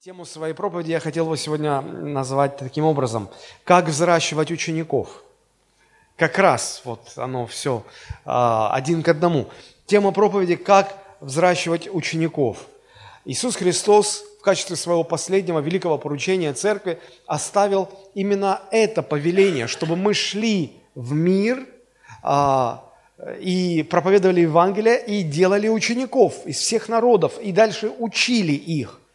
Тему своей проповеди я хотел бы сегодня назвать таким образом. Как взращивать учеников. Как раз вот оно все а, один к одному. Тема проповеди «Как взращивать учеников». Иисус Христос в качестве своего последнего великого поручения церкви оставил именно это повеление, чтобы мы шли в мир а, и проповедовали Евангелие и делали учеников из всех народов и дальше учили их –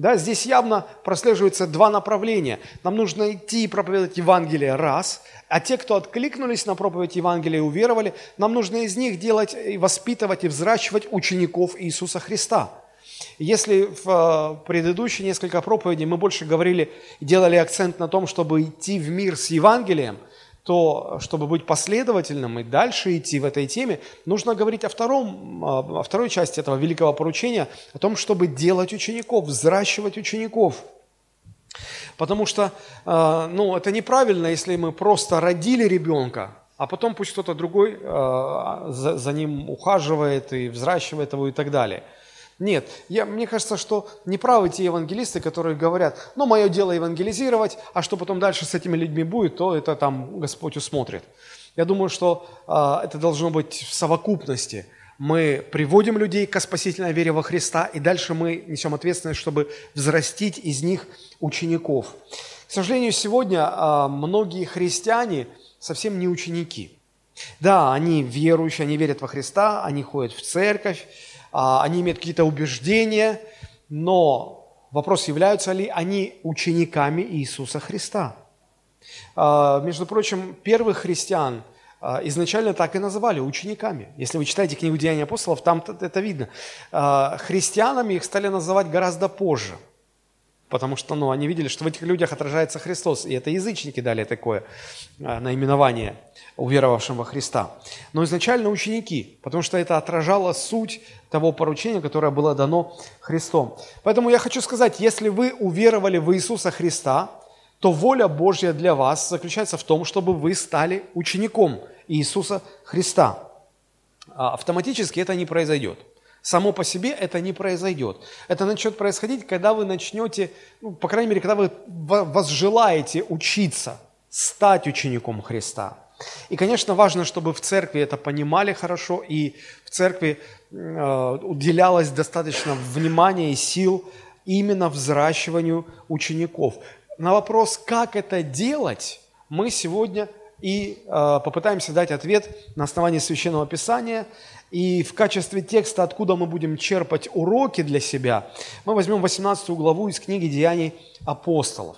да, здесь явно прослеживаются два направления. Нам нужно идти и проповедовать Евангелие раз, а те, кто откликнулись на проповедь Евангелия и уверовали, нам нужно из них делать и воспитывать и взращивать учеников Иисуса Христа. Если в э, предыдущие несколько проповедей мы больше говорили, делали акцент на том, чтобы идти в мир с Евангелием – то чтобы быть последовательным и дальше идти в этой теме, нужно говорить о, втором, о второй части этого великого поручения, о том, чтобы делать учеников, взращивать учеников. Потому что э, ну, это неправильно, если мы просто родили ребенка, а потом пусть кто-то другой за, за ним ухаживает и взращивает его и так далее – нет, я, мне кажется, что неправы те евангелисты, которые говорят, ну, мое дело евангелизировать, а что потом дальше с этими людьми будет, то это там Господь усмотрит. Я думаю, что э, это должно быть в совокупности. Мы приводим людей к спасительной вере во Христа, и дальше мы несем ответственность, чтобы взрастить из них учеников. К сожалению, сегодня э, многие христиане совсем не ученики. Да, они верующие, они верят во Христа, они ходят в церковь, они имеют какие-то убеждения, но вопрос, являются ли они учениками Иисуса Христа. А, между прочим, первых христиан а, изначально так и называли учениками. Если вы читаете книгу «Деяния апостолов», там это видно. Христианами их стали называть гораздо позже – потому что ну, они видели, что в этих людях отражается Христос, и это язычники дали такое а, наименование уверовавшим во Христа. Но изначально ученики, потому что это отражало суть того поручения, которое было дано Христом. Поэтому я хочу сказать, если вы уверовали в Иисуса Христа, то воля Божья для вас заключается в том, чтобы вы стали учеником Иисуса Христа. А автоматически это не произойдет. Само по себе это не произойдет. Это начнет происходить, когда вы начнете, ну, по крайней мере, когда вы возжелаете учиться, стать учеником Христа. И, конечно, важно, чтобы в церкви это понимали хорошо, и в церкви э, уделялось достаточно внимания и сил именно взращиванию учеников. На вопрос, как это делать, мы сегодня и э, попытаемся дать ответ на основании Священного Писания. И в качестве текста, откуда мы будем черпать уроки для себя, мы возьмем 18 главу из книги «Деяний апостолов».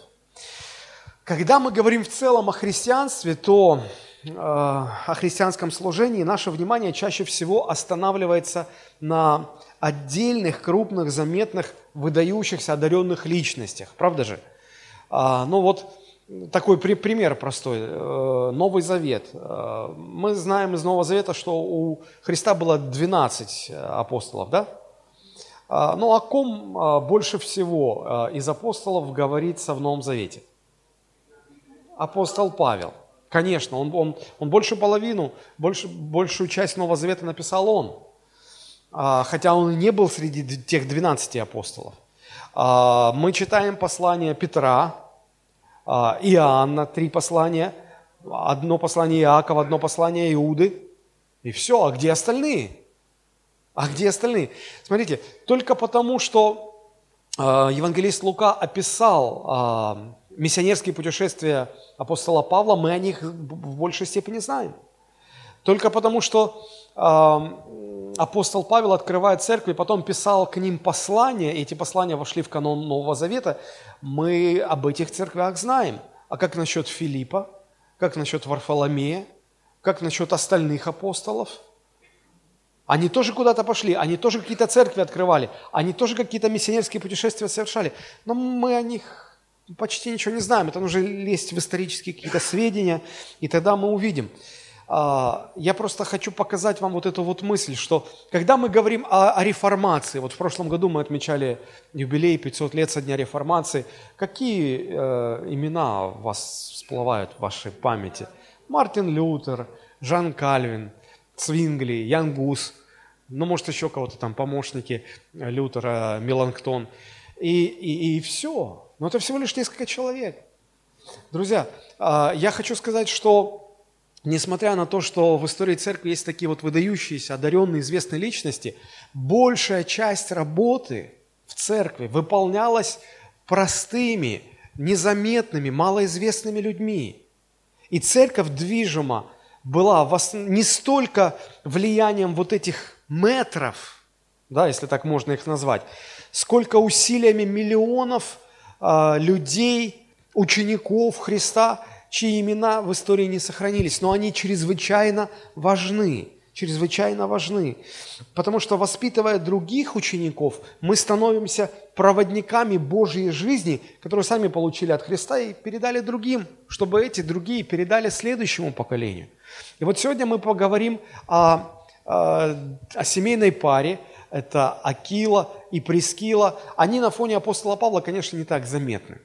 Когда мы говорим в целом о христианстве, то о христианском служении наше внимание чаще всего останавливается на отдельных, крупных, заметных, выдающихся, одаренных личностях. Правда же? А, ну вот такой пример простой. Э, Новый Завет. Э, мы знаем из Нового Завета, что у Христа было 12 э, апостолов, да? Ну, о ком больше всего из апостолов говорится в Новом Завете? Апостол Павел. Конечно, он, он, он больше половину, больше, большую часть Нового Завета написал он. Хотя он и не был среди тех 12 апостолов. Мы читаем послание Петра, а, Иоанна, три послания, одно послание Иакова, одно послание Иуды, и все. А где остальные? А где остальные? Смотрите, только потому, что э, евангелист Лука описал э, миссионерские путешествия апостола Павла, мы о них в большей степени знаем. Только потому, что э, апостол Павел открывает церкви, потом писал к ним послания, и эти послания вошли в канон Нового Завета, мы об этих церквях знаем. А как насчет Филиппа? Как насчет Варфоломея? Как насчет остальных апостолов? Они тоже куда-то пошли, они тоже какие-то церкви открывали, они тоже какие-то миссионерские путешествия совершали. Но мы о них почти ничего не знаем. Это нужно лезть в исторические какие-то сведения, и тогда мы увидим. А, я просто хочу показать вам вот эту вот мысль, что когда мы говорим о, о реформации, вот в прошлом году мы отмечали юбилей 500 лет со дня реформации, какие э, имена у вас всплывают в вашей памяти? Мартин Лютер, Жан Кальвин, Цвингли, Ян Гус, ну, может, еще кого-то там, помощники Лютера, Меланктон. И, и, и все. Но это всего лишь несколько человек. Друзья, а, я хочу сказать, что несмотря на то, что в истории церкви есть такие вот выдающиеся, одаренные, известные личности, большая часть работы в церкви выполнялась простыми, незаметными, малоизвестными людьми. И церковь движима была не столько влиянием вот этих метров, да, если так можно их назвать, сколько усилиями миллионов э, людей, учеников Христа, чьи имена в истории не сохранились, но они чрезвычайно важны чрезвычайно важны. Потому что, воспитывая других учеников, мы становимся проводниками Божьей жизни, которую сами получили от Христа и передали другим, чтобы эти другие передали следующему поколению. И вот сегодня мы поговорим о, о, о семейной паре, это Акила и Прескила. Они на фоне апостола Павла, конечно, не так заметны.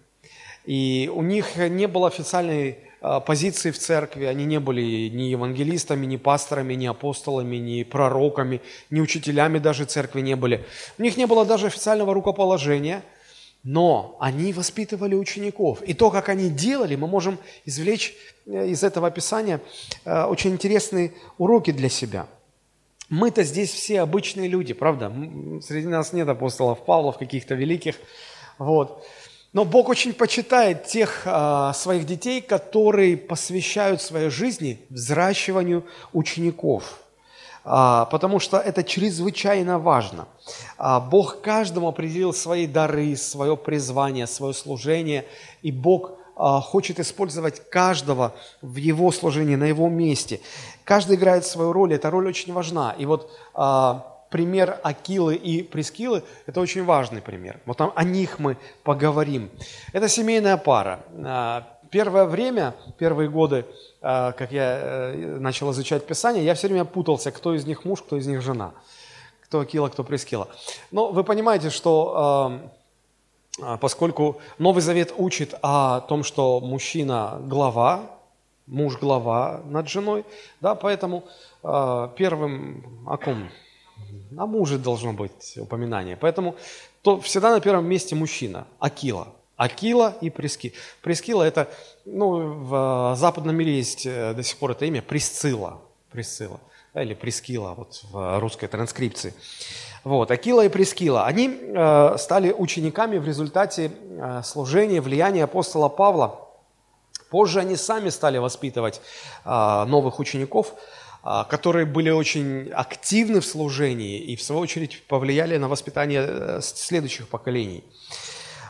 И у них не было официальной а, позиции в церкви, они не были ни евангелистами, ни пасторами, ни апостолами, ни пророками, ни учителями даже церкви не были. У них не было даже официального рукоположения, но они воспитывали учеников. И то, как они делали, мы можем извлечь э, из этого описания э, очень интересные уроки для себя. Мы-то здесь все обычные люди, правда? Среди нас нет апостолов Павлов, каких-то великих. Вот. Но Бог очень почитает тех а, своих детей, которые посвящают своей жизни взращиванию учеников, а, потому что это чрезвычайно важно. А, Бог каждому определил свои дары, свое призвание, свое служение, и Бог хочет использовать каждого в его служении, на его месте. Каждый играет свою роль, эта роль очень важна. И вот а, пример Акилы и Прескилы – это очень важный пример. Вот там, о них мы поговорим. Это семейная пара. А, первое время, первые годы, а, как я э, начал изучать Писание, я все время путался, кто из них муж, кто из них жена. Кто Акила, кто Прескила. Но вы понимаете, что а, поскольку Новый Завет учит о том, что мужчина – глава, муж – глава над женой, да, поэтому первым о ком о муже должно быть упоминание. Поэтому то всегда на первом месте мужчина, Акила. Акила и Прески. Прескила это, ну, в западном мире есть э, до сих пор это имя. Присцилла. Да, или Прескила вот в русской транскрипции. Вот, Акила и Прескила, они э, стали учениками в результате э, служения, влияния апостола Павла. Позже они сами стали воспитывать э, новых учеников – а, которые были очень активны в служении и, в свою очередь, повлияли на воспитание э, следующих поколений.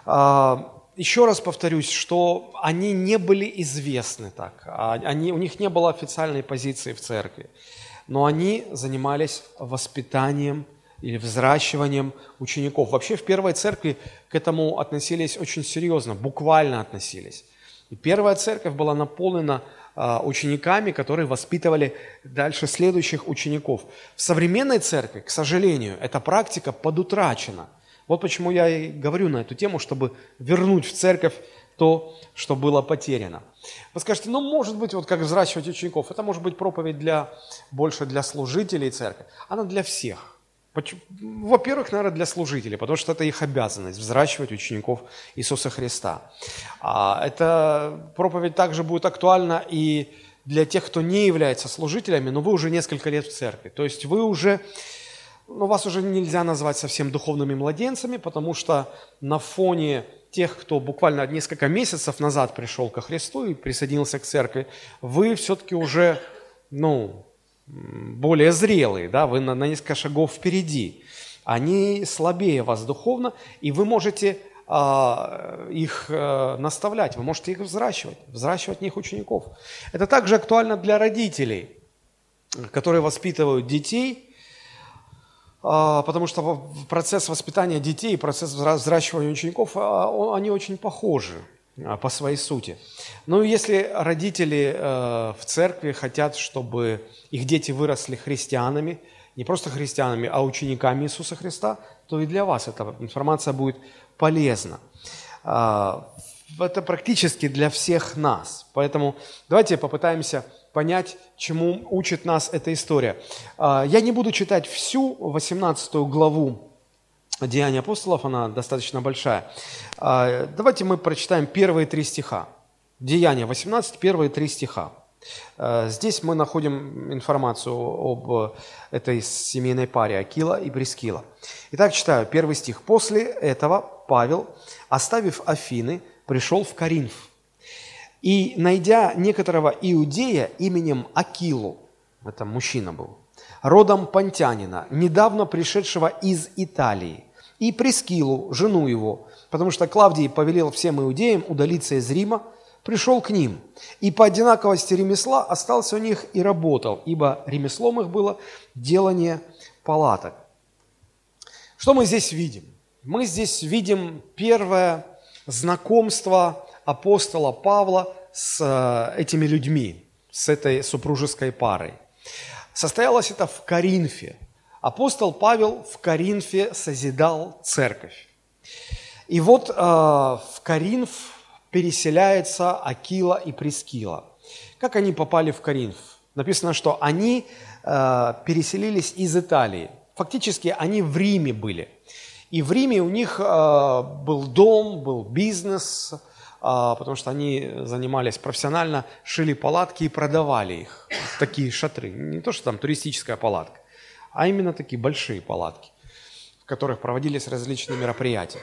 А, еще раз повторюсь, что они не были известны так, а, они, у них не было официальной позиции в церкви, но они занимались воспитанием или взращиванием учеников. Вообще в первой церкви к этому относились очень серьезно, буквально относились. И первая церковь была наполнена а, учениками, которые воспитывали дальше следующих учеников. В современной церкви, к сожалению, эта практика подутрачена. Вот почему я и говорю на эту тему, чтобы вернуть в церковь то, что было потеряно. Вы скажете, ну, может быть, вот как взращивать учеников, это может быть проповедь для, больше для служителей церкви. Она для всех. Во-первых, наверное, для служителей, потому что это их обязанность – взращивать учеников Иисуса Христа. А эта проповедь также будет актуальна и для тех, кто не является служителями, но вы уже несколько лет в церкви. То есть вы уже, ну, вас уже нельзя назвать совсем духовными младенцами, потому что на фоне тех, кто буквально несколько месяцев назад пришел ко Христу и присоединился к церкви, вы все-таки уже, ну, более зрелые, да, вы на, на несколько шагов впереди. Они слабее вас духовно, и вы можете а, их а, наставлять, вы можете их взращивать, взращивать в них учеников. Это также актуально для родителей, которые воспитывают детей, а, потому что процесс воспитания детей и процесс взращивания учеников, а, они очень похожи. А, по своей сути. Ну, если родители э, в церкви хотят, чтобы их дети выросли христианами, не просто христианами, а учениками Иисуса Христа, то и для вас эта информация будет полезна. Э, это практически для всех нас. Поэтому давайте попытаемся понять, чему учит нас эта история. Э, я не буду читать всю 18 главу Деяния апостолов, она достаточно большая. А, давайте мы прочитаем первые три стиха. Деяния 18, первые три стиха. А, здесь мы находим информацию об этой семейной паре Акила и Прескила. Итак, читаю первый стих. «После этого Павел, оставив Афины, пришел в Коринф. И, найдя некоторого иудея именем Акилу, это мужчина был, родом понтянина, недавно пришедшего из Италии, и Прескилу, жену его, потому что Клавдий повелел всем иудеям удалиться из Рима, пришел к ним, и по одинаковости ремесла остался у них и работал, ибо ремеслом их было делание палаток. Что мы здесь видим? Мы здесь видим первое знакомство апостола Павла с э, этими людьми, с этой супружеской парой. Состоялось это в Коринфе – Апостол Павел в Коринфе созидал церковь. И вот э, в Коринф переселяется Акила и Прескила. Как они попали в Коринф? Написано, что они э, переселились из Италии. Фактически они в Риме были. И в Риме у них э, был дом, был бизнес, э, потому что они занимались профессионально, шили палатки и продавали их. Такие шатры. Не то, что там туристическая палатка а именно такие большие палатки, в которых проводились различные мероприятия.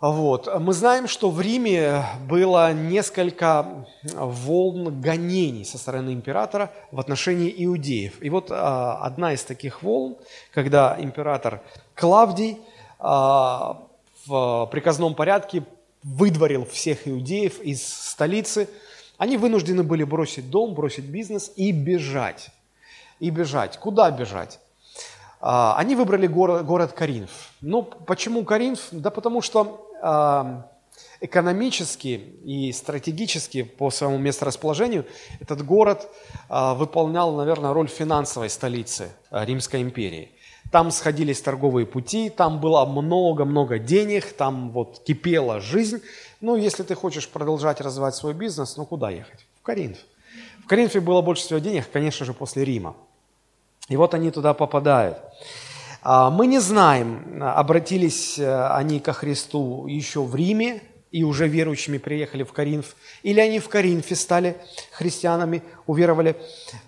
Вот. Мы знаем, что в Риме было несколько волн гонений со стороны императора в отношении иудеев. И вот а, одна из таких волн, когда император Клавдий а, в приказном порядке выдворил всех иудеев из столицы, они вынуждены были бросить дом, бросить бизнес и бежать и бежать. Куда бежать? А, они выбрали город, город Каринф. Ну, почему Каринф? Да потому что а, экономически и стратегически по своему месторасположению этот город а, выполнял, наверное, роль финансовой столицы Римской империи. Там сходились торговые пути, там было много-много денег, там вот кипела жизнь. Ну, если ты хочешь продолжать развивать свой бизнес, ну куда ехать? В Коринф. В Коринфе было больше всего денег, конечно же, после Рима. И вот они туда попадают. А, мы не знаем, обратились э, они ко Христу еще в Риме и уже верующими приехали в Коринф, или они в Коринфе стали христианами, уверовали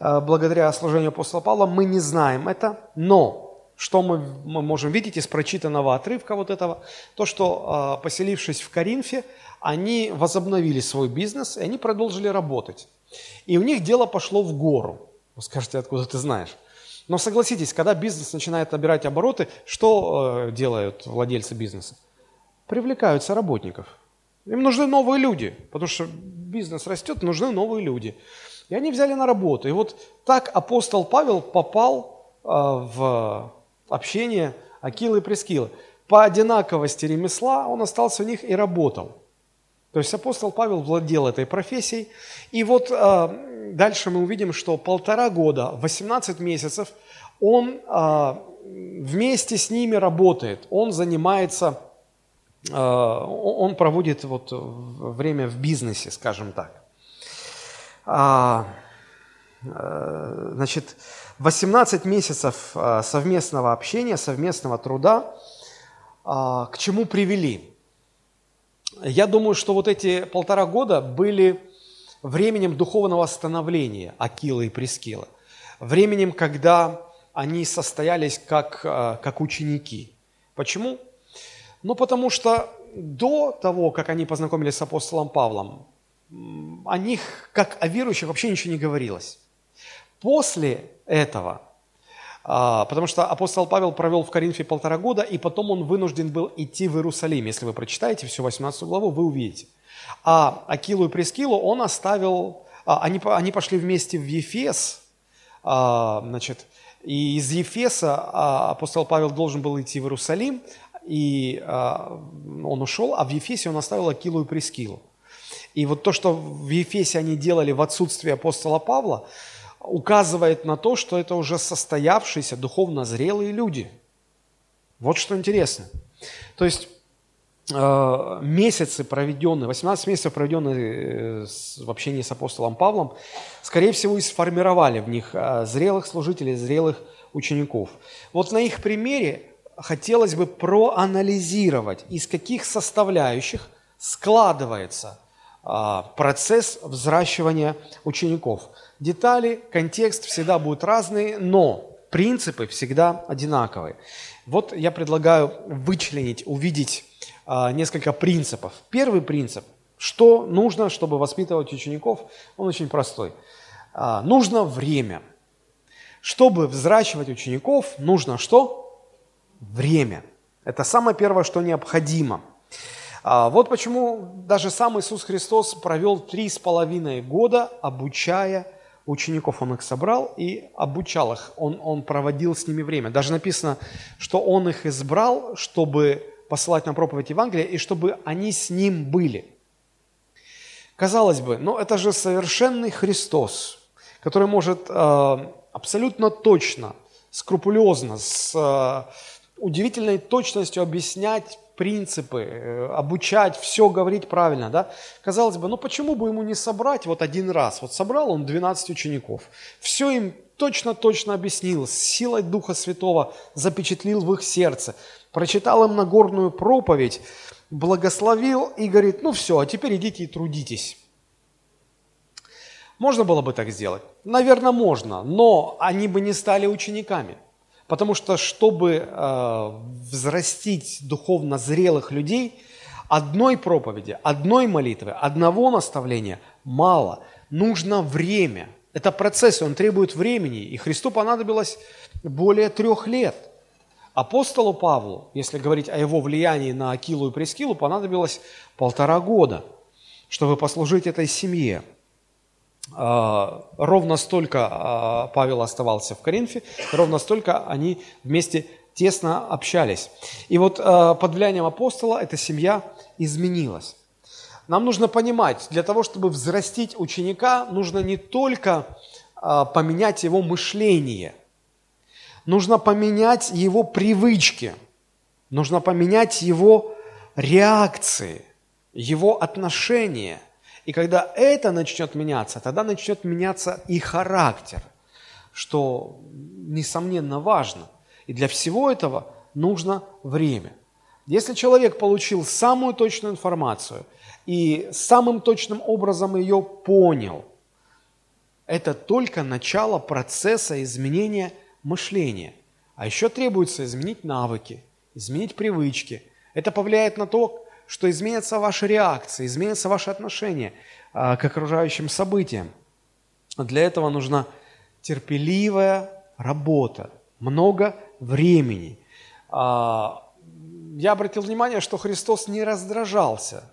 э, благодаря служению апостола Павла, мы не знаем это, но что мы, мы можем видеть из прочитанного отрывка вот этого, то, что э, поселившись в Коринфе, они возобновили свой бизнес, и они продолжили работать. И у них дело пошло в гору. Вы скажете, откуда ты знаешь? Но согласитесь, когда бизнес начинает набирать обороты, что э, делают владельцы бизнеса? Привлекаются работников. Им нужны новые люди, потому что бизнес растет, нужны новые люди. И они взяли на работу. И вот так апостол Павел попал э, в общение Акилы и Прескилы. По одинаковости ремесла он остался у них и работал. То есть апостол Павел владел этой профессией. И вот э, дальше мы увидим, что полтора года, 18 месяцев, он э, вместе с ними работает, он занимается, э, он проводит вот время в бизнесе, скажем так. А, э, значит, 18 месяцев э, совместного общения, совместного труда э, к чему привели? Я думаю, что вот эти полтора года были временем духовного становления Акила и Прескила. Временем, когда они состоялись как, э, как ученики. Почему? Ну, потому что до того, как они познакомились с апостолом Павлом, о них, как о верующих, вообще ничего не говорилось. После этого потому что апостол Павел провел в Коринфе полтора года, и потом он вынужден был идти в Иерусалим. Если вы прочитаете всю 18 главу, вы увидите. А Акилу и Прескилу он оставил, а, они, они пошли вместе в Ефес, а, значит, и из Ефеса апостол Павел должен был идти в Иерусалим, и он ушел, а в Ефесе он оставил Акилу и Прескилу. И вот то, что в Ефесе они делали в отсутствие апостола Павла, указывает на то, что это уже состоявшиеся духовно зрелые люди. Вот что интересно. То есть э, месяцы проведенные, 18 месяцев проведенные э, в общении с апостолом Павлом, скорее всего, и сформировали в них э, зрелых служителей, зрелых учеников. Вот на их примере хотелось бы проанализировать, из каких составляющих складывается процесс взращивания учеников. Детали, контекст всегда будут разные, но принципы всегда одинаковые. Вот я предлагаю вычленить, увидеть а, несколько принципов. Первый принцип, что нужно, чтобы воспитывать учеников, он очень простой. А, нужно время. Чтобы взращивать учеников, нужно что? Время. Это самое первое, что необходимо. А, вот почему даже сам Иисус Христос провел три с половиной года, обучая учеников. Он их собрал и обучал их. Он, он проводил с ними время. Даже написано, что Он их избрал, чтобы посылать на проповедь Евангелия, и чтобы они с Ним были. Казалось бы, но это же совершенный Христос, который может э, абсолютно точно, скрупулезно, с э, удивительной точностью объяснять принципы, э, обучать, все говорить правильно, да? Казалось бы, ну почему бы ему не собрать вот один раз? Вот собрал он 12 учеников, все им точно-точно объяснил, с силой Духа Святого запечатлил в их сердце, прочитал им Нагорную проповедь, благословил и говорит, ну все, а теперь идите и трудитесь. Можно было бы так сделать? Наверное, можно, но они бы не стали учениками – Потому что, чтобы э, взрастить духовно зрелых людей, одной проповеди, одной молитвы, одного наставления мало. Нужно время. Это процесс, он требует времени. И Христу понадобилось более трех лет. Апостолу Павлу, если говорить о его влиянии на Акилу и Прескилу, понадобилось полтора года, чтобы послужить этой семье. А, ровно столько а, Павел оставался в Коринфе, ровно столько они вместе тесно общались. И вот а, под влиянием апостола эта семья изменилась. Нам нужно понимать, для того, чтобы взрастить ученика, нужно не только поменять его мышление, нужно поменять его привычки, нужно поменять его реакции, его отношения – и когда это начнет меняться, тогда начнет меняться и характер, что, несомненно, важно. И для всего этого нужно время. Если человек получил самую точную информацию и самым точным образом ее понял, это только начало процесса изменения мышления. А еще требуется изменить навыки, изменить привычки. Это повлияет на то, что изменятся ваши реакции, изменятся ваши отношения а, к окружающим событиям. Для этого нужна терпеливая работа, много времени. А, я обратил внимание, что Христос не раздражался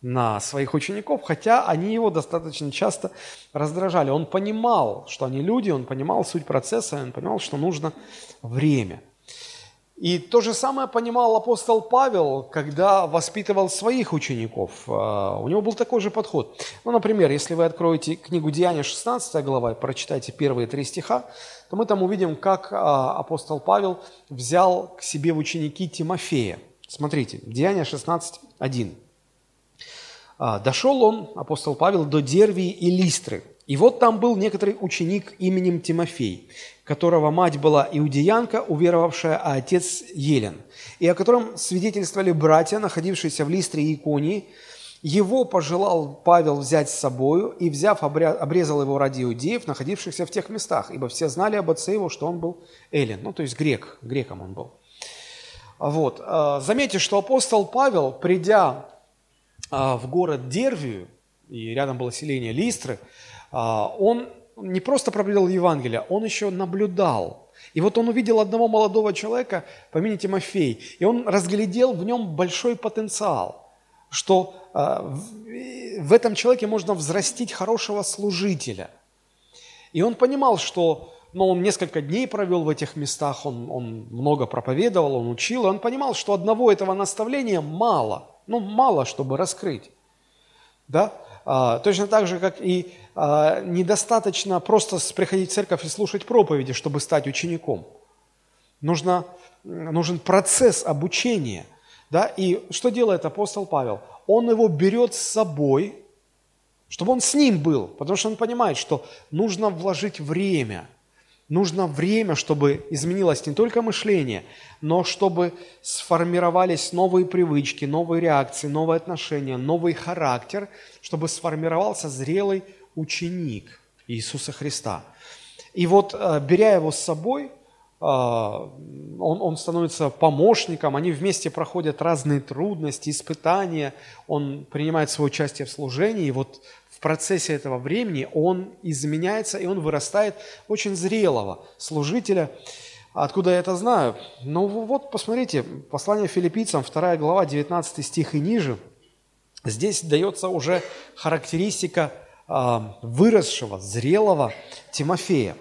на своих учеников, хотя они его достаточно часто раздражали. Он понимал, что они люди, он понимал суть процесса, он понимал, что нужно время. И то же самое понимал апостол Павел, когда воспитывал своих учеников. А, у него был такой же подход. Ну, например, если вы откроете книгу Деяния 16 глава и прочитаете первые три стиха, то мы там увидим, как а, апостол Павел взял к себе в ученики Тимофея. Смотрите, Деяния 16, 1. А, «Дошел он, апостол Павел, до Дервии и Листры, и вот там был некоторый ученик именем Тимофей, которого мать была иудеянка, уверовавшая, а отец Елен, и о котором свидетельствовали братья, находившиеся в Листре и Иконии. Его пожелал Павел взять с собою, и, взяв, обрезал его ради иудеев, находившихся в тех местах, ибо все знали об отце его, что он был Эллин, ну, то есть грек, греком он был. Вот. А, заметьте, что апостол Павел, придя а, в город Дервию, и рядом было селение Листры, а, он не просто проповедовал Евангелие, он еще наблюдал. И вот он увидел одного молодого человека по имени Тимофей, и он разглядел в нем большой потенциал, что а, в этом человеке можно взрастить хорошего служителя. И он понимал, что но ну, он несколько дней провел в этих местах, он, он много проповедовал, он учил, и он понимал, что одного этого наставления мало, ну, мало, чтобы раскрыть. Да? А, точно так же, как и недостаточно просто приходить в церковь и слушать проповеди, чтобы стать учеником. Нужно, нужен процесс обучения. Да? И что делает апостол Павел? Он его берет с собой, чтобы он с ним был, потому что он понимает, что нужно вложить время, Нужно время, чтобы изменилось не только мышление, но чтобы сформировались новые привычки, новые реакции, новые отношения, новый характер, чтобы сформировался зрелый ученик Иисуса Христа. И вот, э, беря его с собой, э, он, он становится помощником, они вместе проходят разные трудности, испытания, он принимает свое участие в служении, и вот в процессе этого времени он изменяется, и он вырастает очень зрелого служителя. Откуда я это знаю? Ну вот, посмотрите, послание филиппийцам, 2 глава, 19 стих и ниже. Здесь дается уже характеристика выросшего, зрелого Тимофея.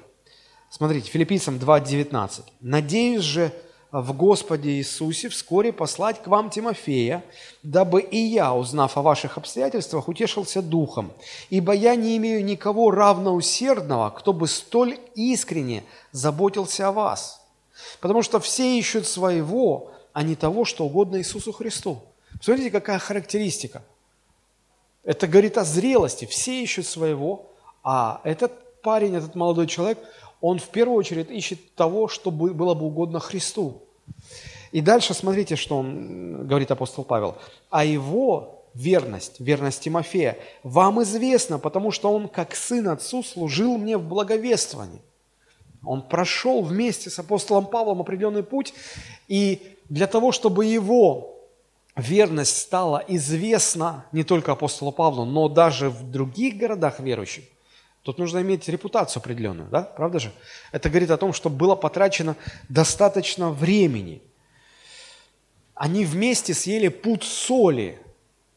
Смотрите, филиппийцам 2.19. «Надеюсь же, в Господе Иисусе вскоре послать к вам Тимофея, дабы и я, узнав о ваших обстоятельствах, утешился духом. Ибо я не имею никого равноусердного, кто бы столь искренне заботился о вас. Потому что все ищут своего, а не того, что угодно Иисусу Христу. Смотрите, какая характеристика. Это говорит о зрелости. Все ищут своего, а этот парень, этот молодой человек, он в первую очередь ищет того, что было бы угодно Христу. И дальше смотрите, что он говорит апостол Павел. А его верность, верность Тимофея, вам известна, потому что он, как сын отцу, служил мне в благовествовании. Он прошел вместе с апостолом Павлом определенный путь, и для того, чтобы его верность стала известна не только апостолу Павлу, но даже в других городах верующих, Тут нужно иметь репутацию определенную, да? Правда же? Это говорит о том, что было потрачено достаточно времени. Они вместе съели путь соли,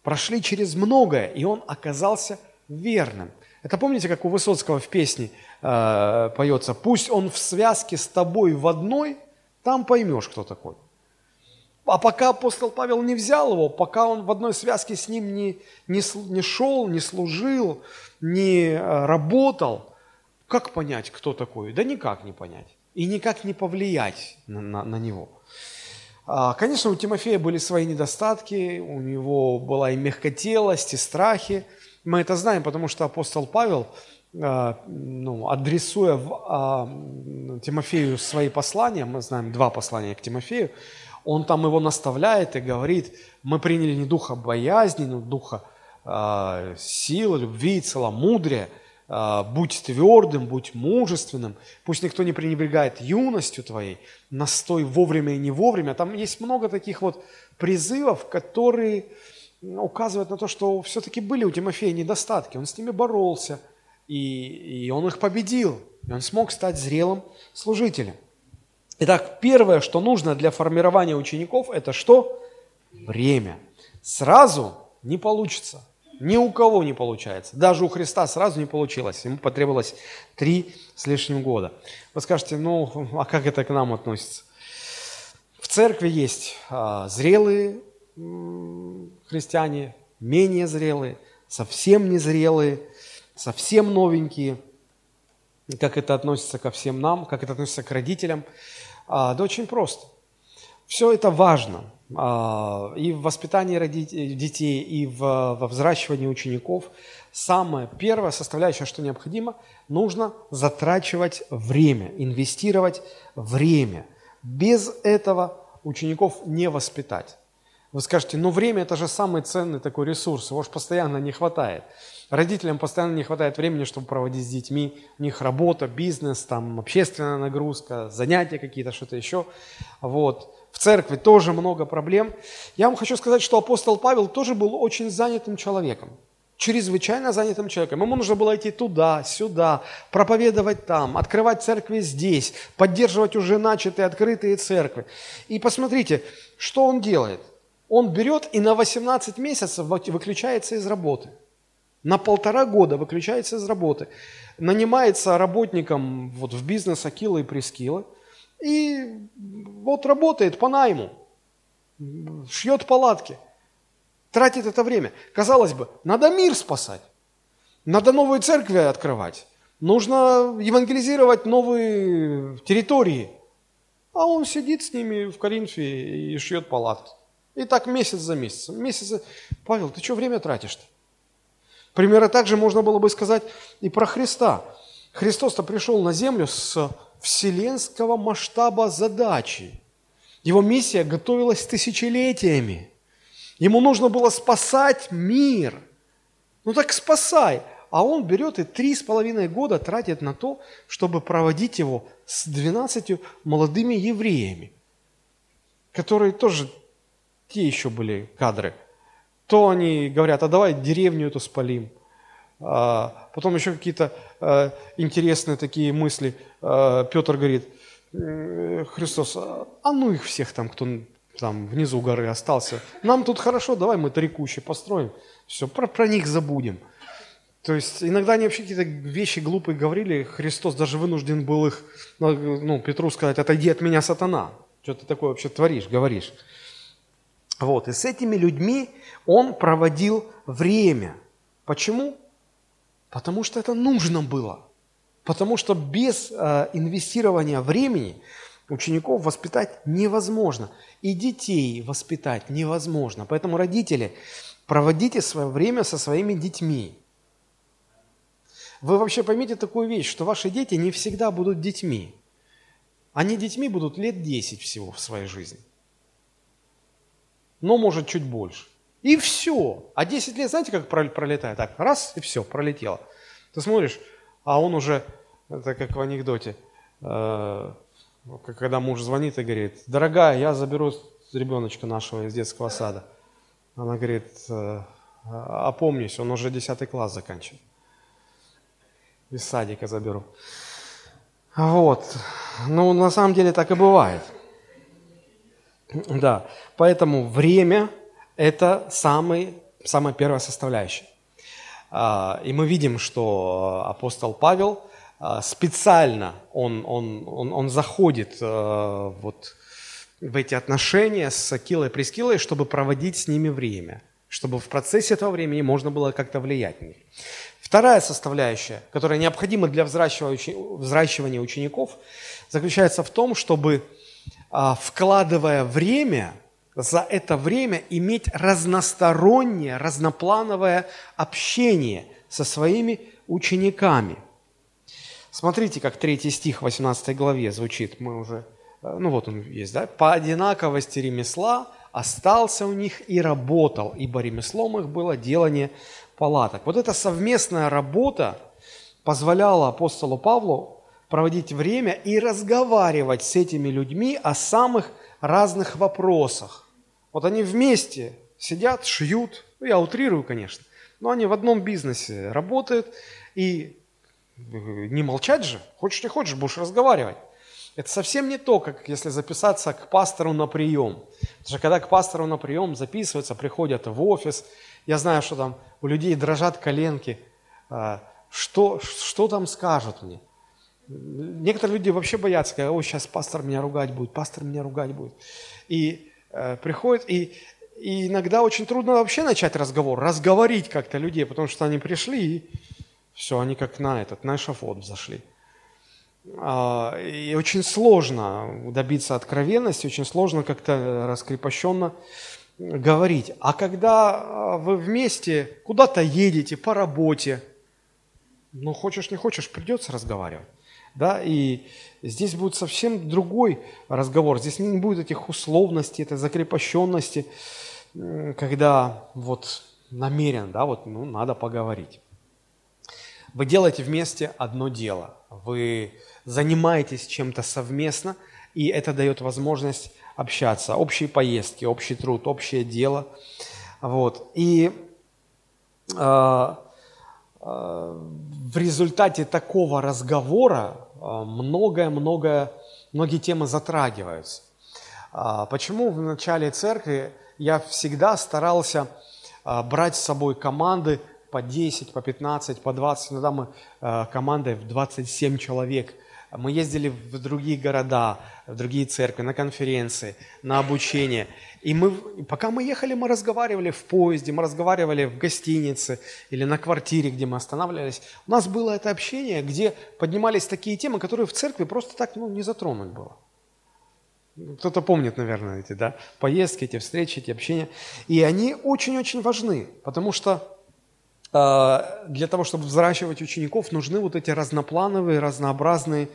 прошли через многое, и он оказался верным. Это помните, как у Высоцкого в песне э, поется «Пусть он в связке с тобой в одной, там поймешь, кто такой». А пока апостол Павел не взял его, пока он в одной связке с ним не, не, не шел, не служил, не э, работал, как понять, кто такой? Да никак не понять. И никак не повлиять на, на, на него. А, конечно, у Тимофея были свои недостатки, у него была и мягкотелость, и страхи. Мы это знаем, потому что апостол Павел, э, ну, адресуя а, Тимофею свои послания, мы знаем два послания к Тимофею, он там его наставляет и говорит, мы приняли не духа боязни, но духа э, силы, любви, целомудрия, э, будь твердым, будь мужественным, пусть никто не пренебрегает юностью твоей, настой вовремя и не вовремя. Там есть много таких вот призывов, которые указывают на то, что все-таки были у Тимофея недостатки, он с ними боролся, и, и он их победил, и он смог стать зрелым служителем. Итак, первое, что нужно для формирования учеников, это что? Время. Сразу не получится. Ни у кого не получается. Даже у Христа сразу не получилось. Ему потребовалось три с лишним года. Вы скажете, ну, а как это к нам относится? В церкви есть а, зрелые христиане, менее зрелые, совсем незрелые, совсем новенькие. Как это относится ко всем нам, как это относится к родителям. А, да очень просто. Все это важно. А, и в воспитании детей, и в, во взращивании учеников. Самое первое составляющее, что необходимо, нужно затрачивать время, инвестировать время. Без этого учеников не воспитать. Вы скажете, ну время это же самый ценный такой ресурс, его же постоянно не хватает. Родителям постоянно не хватает времени, чтобы проводить с детьми. У них работа, бизнес, там, общественная нагрузка, занятия какие-то, что-то еще. Вот. В церкви тоже много проблем. Я вам хочу сказать, что апостол Павел тоже был очень занятым человеком. Чрезвычайно занятым человеком. Ему нужно было идти туда, сюда, проповедовать там, открывать церкви здесь, поддерживать уже начатые открытые церкви. И посмотрите, что он делает. Он берет и на 18 месяцев выключается из работы – на полтора года выключается из работы, нанимается работником вот в бизнес Акила и Прескила, и вот работает по найму, шьет палатки, тратит это время. Казалось бы, надо мир спасать, надо новые церкви открывать, нужно евангелизировать новые территории. А он сидит с ними в Коринфе и шьет палатки. И так месяц за месяцем. Месяц... Павел, ты что время тратишь-то? Примерно так же можно было бы сказать и про Христа. Христос-то пришел на землю с вселенского масштаба задачи. Его миссия готовилась тысячелетиями. Ему нужно было спасать мир. Ну так спасай. А он берет и три с половиной года тратит на то, чтобы проводить его с двенадцатью молодыми евреями, которые тоже те еще были кадры. То они говорят, а давай деревню эту спалим. А, потом еще какие-то а, интересные такие мысли. А, Петр говорит, «Э, Христос, а ну их всех там, кто там внизу горы остался. Нам тут хорошо, давай мы три кущи построим. Все, про, про них забудем. То есть иногда они вообще какие-то вещи глупые говорили, Христос даже вынужден был их, ну, Петру сказать, отойди от меня, сатана. Что ты такое вообще творишь, говоришь? Вот, и с этими людьми он проводил время. Почему? Потому что это нужно было. Потому что без э, инвестирования времени учеников воспитать невозможно. И детей воспитать невозможно. Поэтому родители, проводите свое время со своими детьми. Вы вообще поймите такую вещь, что ваши дети не всегда будут детьми. Они детьми будут лет 10 всего в своей жизни. Но может чуть больше. И все. А 10 лет, знаете, как пролетает? Так, раз, и все, пролетело. Ты смотришь, а он уже, это как в анекдоте, э, когда муж звонит и говорит, дорогая, я заберу ребеночка нашего из детского сада. Она говорит, «Э, опомнись, он уже 10 класс заканчивает. Из садика заберу. Вот. Ну, на самом деле так и бывает. Да, поэтому время – это самый, самая первая составляющая. А, и мы видим, что апостол Павел а, специально, он, он, он, он заходит а, вот в эти отношения с Акилой и Прескилой, чтобы проводить с ними время, чтобы в процессе этого времени можно было как-то влиять на них. Вторая составляющая, которая необходима для взращивания учеников, заключается в том, чтобы, вкладывая время – за это время иметь разностороннее, разноплановое общение со своими учениками. Смотрите, как третий стих 18 главе звучит. Мы уже, э, ну вот он есть, да? «По одинаковости ремесла остался у них и работал, ибо ремеслом их было делание палаток». Вот эта совместная работа позволяла апостолу Павлу проводить время и разговаривать с этими людьми о самых разных вопросах. Вот они вместе сидят, шьют, ну, я утрирую, конечно, но они в одном бизнесе работают, и э, не молчать же, хочешь не хочешь, будешь разговаривать. Это совсем не то, как если записаться к пастору на прием. Потому что когда к пастору на прием записываются, приходят в офис, я знаю, что там у людей дрожат коленки, а, что, что там скажут мне. Некоторые люди вообще боятся, когда, ой, сейчас пастор меня ругать будет, пастор меня ругать будет. И э, приходит, и, и иногда очень трудно вообще начать разговор, разговорить как-то людей, потому что они пришли, и все, они как на этот, на эшафот взошли. А, и очень сложно добиться откровенности, очень сложно как-то раскрепощенно говорить. А когда вы вместе куда-то едете по работе, ну, хочешь не хочешь, придется разговаривать да, и здесь будет совсем другой разговор, здесь не будет этих условностей, этой закрепощенности, когда вот намерен, да, вот, ну, надо поговорить. Вы делаете вместе одно дело, вы занимаетесь чем-то совместно, и это дает возможность общаться, общие поездки, общий труд, общее дело, вот, и э, в результате такого разговора многое-многое, а, многие темы затрагиваются. А, почему в начале церкви я всегда старался брать с собой команды по 10, по 15, по 20, иногда мы командой в 27 человек – мы ездили в другие города, в другие церкви, на конференции, на обучение. И мы, пока мы ехали, мы разговаривали в поезде, мы разговаривали в гостинице или на квартире, где мы останавливались. У нас было это общение, где поднимались такие темы, которые в церкви просто так ну, не затронуть было. Кто-то помнит, наверное, эти да, поездки, эти встречи, эти общения. И они очень-очень важны, потому что для того, чтобы взращивать учеников, нужны вот эти разноплановые, разнообразные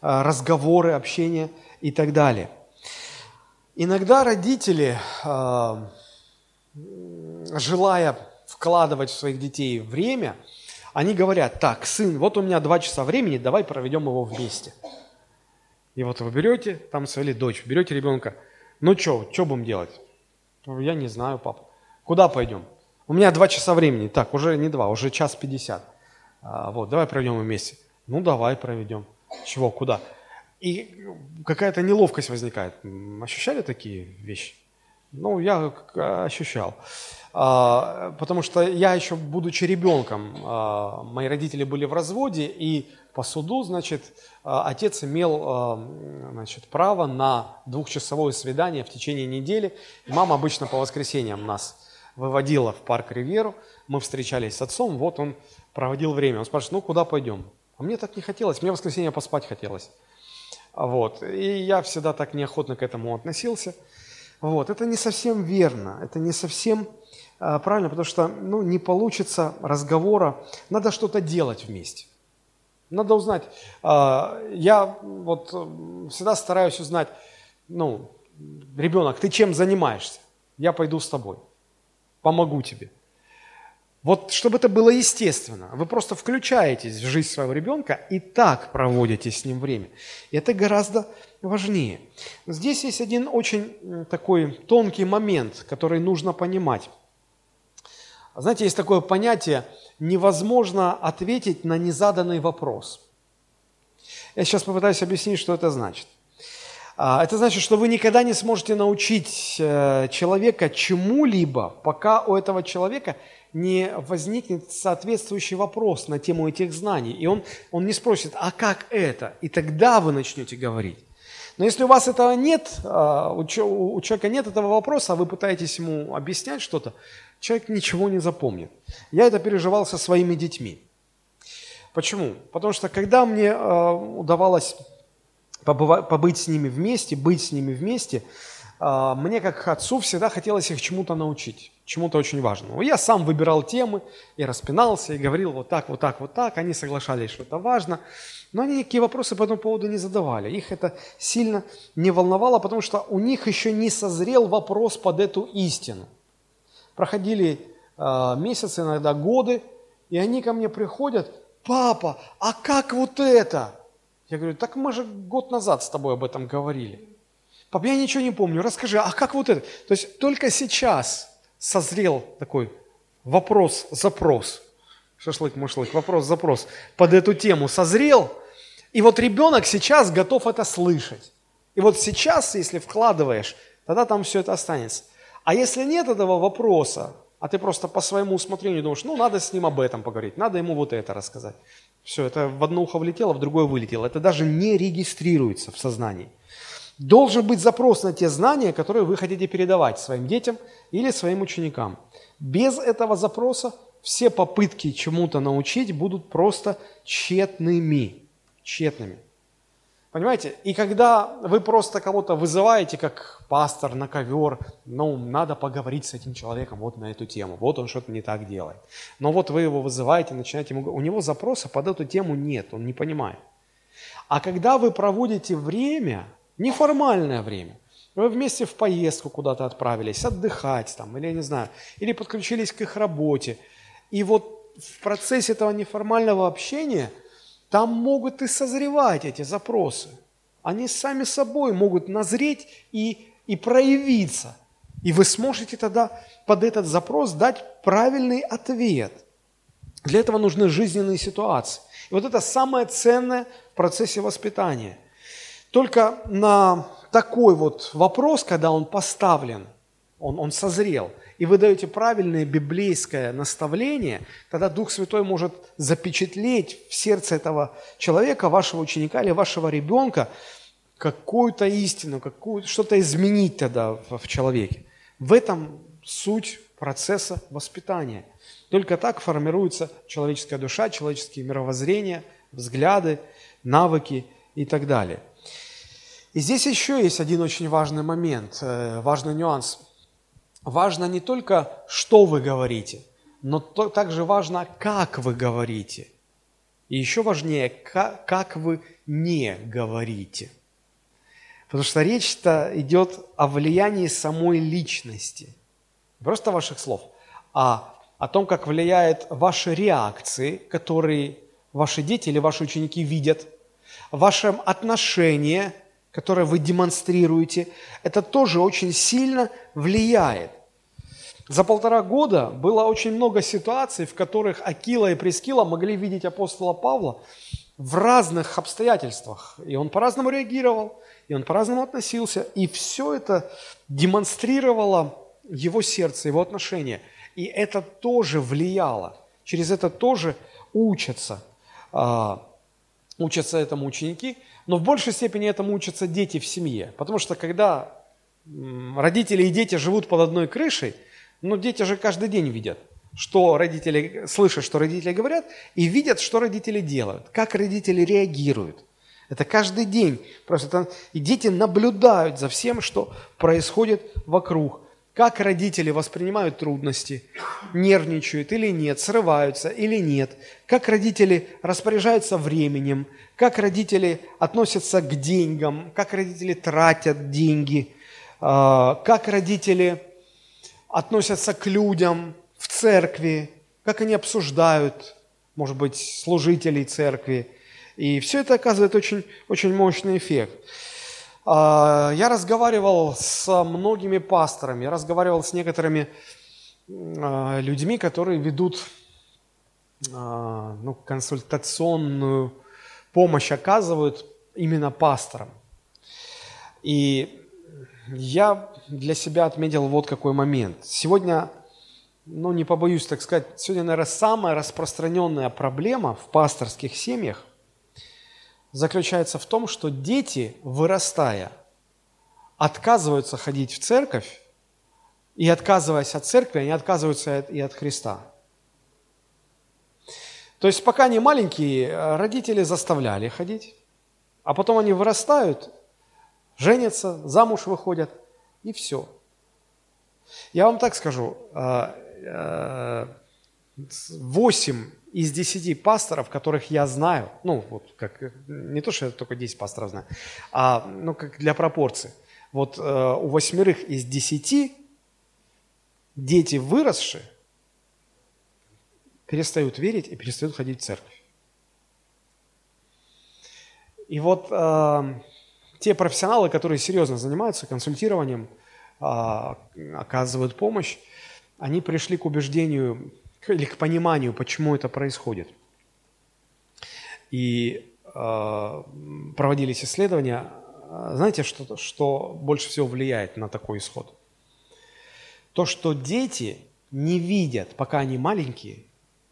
разговоры, общение и так далее. Иногда родители, желая вкладывать в своих детей время, они говорят, так, сын, вот у меня два часа времени, давай проведем его вместе. И вот вы берете, там или дочь, берете ребенка, ну что, что будем делать? Я не знаю, папа. Куда пойдем? У меня два часа времени. Так, уже не два, уже час пятьдесят. А, вот, давай проведем вместе. Ну, давай проведем. Чего, куда? И какая-то неловкость возникает. Ощущали такие вещи? Ну, я ощущал. А, потому что я еще, будучи ребенком, а, мои родители были в разводе, и по суду, значит, отец имел значит, право на двухчасовое свидание в течение недели. Мама обычно по воскресеньям нас выводила в парк Ривьеру, мы встречались с отцом, вот он проводил время. Он спрашивает, ну куда пойдем? А мне так не хотелось, мне в воскресенье поспать хотелось. Вот. И я всегда так неохотно к этому относился. Вот. Это не совсем верно, это не совсем а, правильно, потому что ну, не получится разговора, надо что-то делать вместе. Надо узнать. А, я вот всегда стараюсь узнать, ну, ребенок, ты чем занимаешься? Я пойду с тобой, помогу тебе. Вот чтобы это было естественно, вы просто включаетесь в жизнь своего ребенка и так проводите с ним время. Это гораздо важнее. Здесь есть один очень такой тонкий момент, который нужно понимать. Знаете, есть такое понятие «невозможно ответить на незаданный вопрос». Я сейчас попытаюсь объяснить, что это значит. А, это значит, что вы никогда не сможете научить э, человека чему-либо, пока у этого человека не возникнет соответствующий вопрос на тему этих знаний. И он, он не спросит, а как это? И тогда вы начнете говорить. Но если у вас этого нет, а, у человека нет этого вопроса, а вы пытаетесь ему объяснять что-то, человек ничего не запомнит. Я это переживал со своими детьми. Почему? Потому что когда мне э, удавалось побыть с ними вместе, быть с ними вместе, э, мне как отцу всегда хотелось их чему-то научить, чему-то очень важному. Я сам выбирал темы, я распинался и говорил вот так, вот так, вот так. Они соглашались, что это важно. Но они никакие вопросы по этому поводу не задавали. Их это сильно не волновало, потому что у них еще не созрел вопрос под эту истину. Проходили э, месяцы, иногда годы, и они ко мне приходят, папа, а как вот это? Я говорю, так мы же год назад с тобой об этом говорили. Пап, я ничего не помню, расскажи, а как вот это? То есть только сейчас созрел такой вопрос-запрос, шашлык-машлык, вопрос-запрос под эту тему созрел, и вот ребенок сейчас готов это слышать. И вот сейчас, если вкладываешь, тогда там все это останется. А если нет этого вопроса, а ты просто по своему усмотрению думаешь, ну, надо с ним об этом поговорить, надо ему вот это рассказать. Все, это в одно ухо влетело, в другое вылетело. Это даже не регистрируется в сознании. Должен быть запрос на те знания, которые вы хотите передавать своим детям или своим ученикам. Без этого запроса все попытки чему-то научить будут просто тщетными. Тщетными. Понимаете? И когда вы просто кого-то вызываете, как пастор на ковер, ну, надо поговорить с этим человеком вот на эту тему, вот он что-то не так делает. Но вот вы его вызываете, начинаете ему... У него запроса под эту тему нет, он не понимает. А когда вы проводите время, неформальное время, вы вместе в поездку куда-то отправились, отдыхать там, или я не знаю, или подключились к их работе, и вот в процессе этого неформального общения – там могут и созревать эти запросы. Они сами собой могут назреть и, и проявиться. И вы сможете тогда под этот запрос дать правильный ответ. Для этого нужны жизненные ситуации. И вот это самое ценное в процессе воспитания. Только на такой вот вопрос, когда он поставлен, он, он созрел – и вы даете правильное библейское наставление, тогда Дух Святой может запечатлеть в сердце этого человека, вашего ученика или вашего ребенка какую-то истину, какую, что-то изменить тогда в, в человеке. В этом суть процесса воспитания. Только так формируется человеческая душа, человеческие мировоззрения, взгляды, навыки и так далее. И здесь еще есть один очень важный момент, э, важный нюанс важно не только, что вы говорите, но также важно, как вы говорите. И еще важнее, как, вы не говорите. Потому что речь-то идет о влиянии самой личности. Не просто ваших слов, а о том, как влияют ваши реакции, которые ваши дети или ваши ученики видят, ваше отношение, которое вы демонстрируете, это тоже очень сильно влияет. За полтора года было очень много ситуаций, в которых Акила и Прескила могли видеть апостола Павла в разных обстоятельствах. И он по-разному реагировал, и он по-разному относился. И все это демонстрировало его сердце, его отношения. И это тоже влияло. Через это тоже учатся, а, учатся этому ученики, но в большей степени этому учатся дети в семье. Потому что когда родители и дети живут под одной крышей, ну дети же каждый день видят, что родители, слышат, что родители говорят, и видят, что родители делают, как родители реагируют. Это каждый день. Просто там, и дети наблюдают за всем, что происходит вокруг. Как родители воспринимают трудности, нервничают или нет, срываются или нет. Как родители распоряжаются временем, как родители относятся к деньгам, как родители тратят деньги, а, как родители относятся к людям в церкви, как они обсуждают, может быть, служителей церкви. И все это оказывает очень, очень мощный эффект. А, я разговаривал с многими пасторами, я разговаривал с некоторыми а, людьми, которые ведут а, ну, консультационную помощь, оказывают именно пасторам. И я для себя отметил вот какой момент. Сегодня, ну не побоюсь так сказать, сегодня, наверное, самая распространенная проблема в пасторских семьях заключается в том, что дети, вырастая, отказываются ходить в церковь, и отказываясь от церкви, они отказываются и от Христа. То есть пока они маленькие, родители заставляли ходить, а потом они вырастают женятся, замуж выходят, и все. Я вам так скажу, 8 э, э, из 10 пасторов, которых я знаю, ну, вот как, не то, что я только 10 пасторов знаю, а, ну, как для пропорции. Вот э, у восьмерых из 10 дети выросшие перестают верить и перестают ходить в церковь. И вот те профессионалы, которые серьезно занимаются консультированием, а, оказывают помощь, они пришли к убеждению или к пониманию, почему это происходит. И а, проводились исследования. Знаете, что, что больше всего влияет на такой исход? То, что дети не видят, пока они маленькие,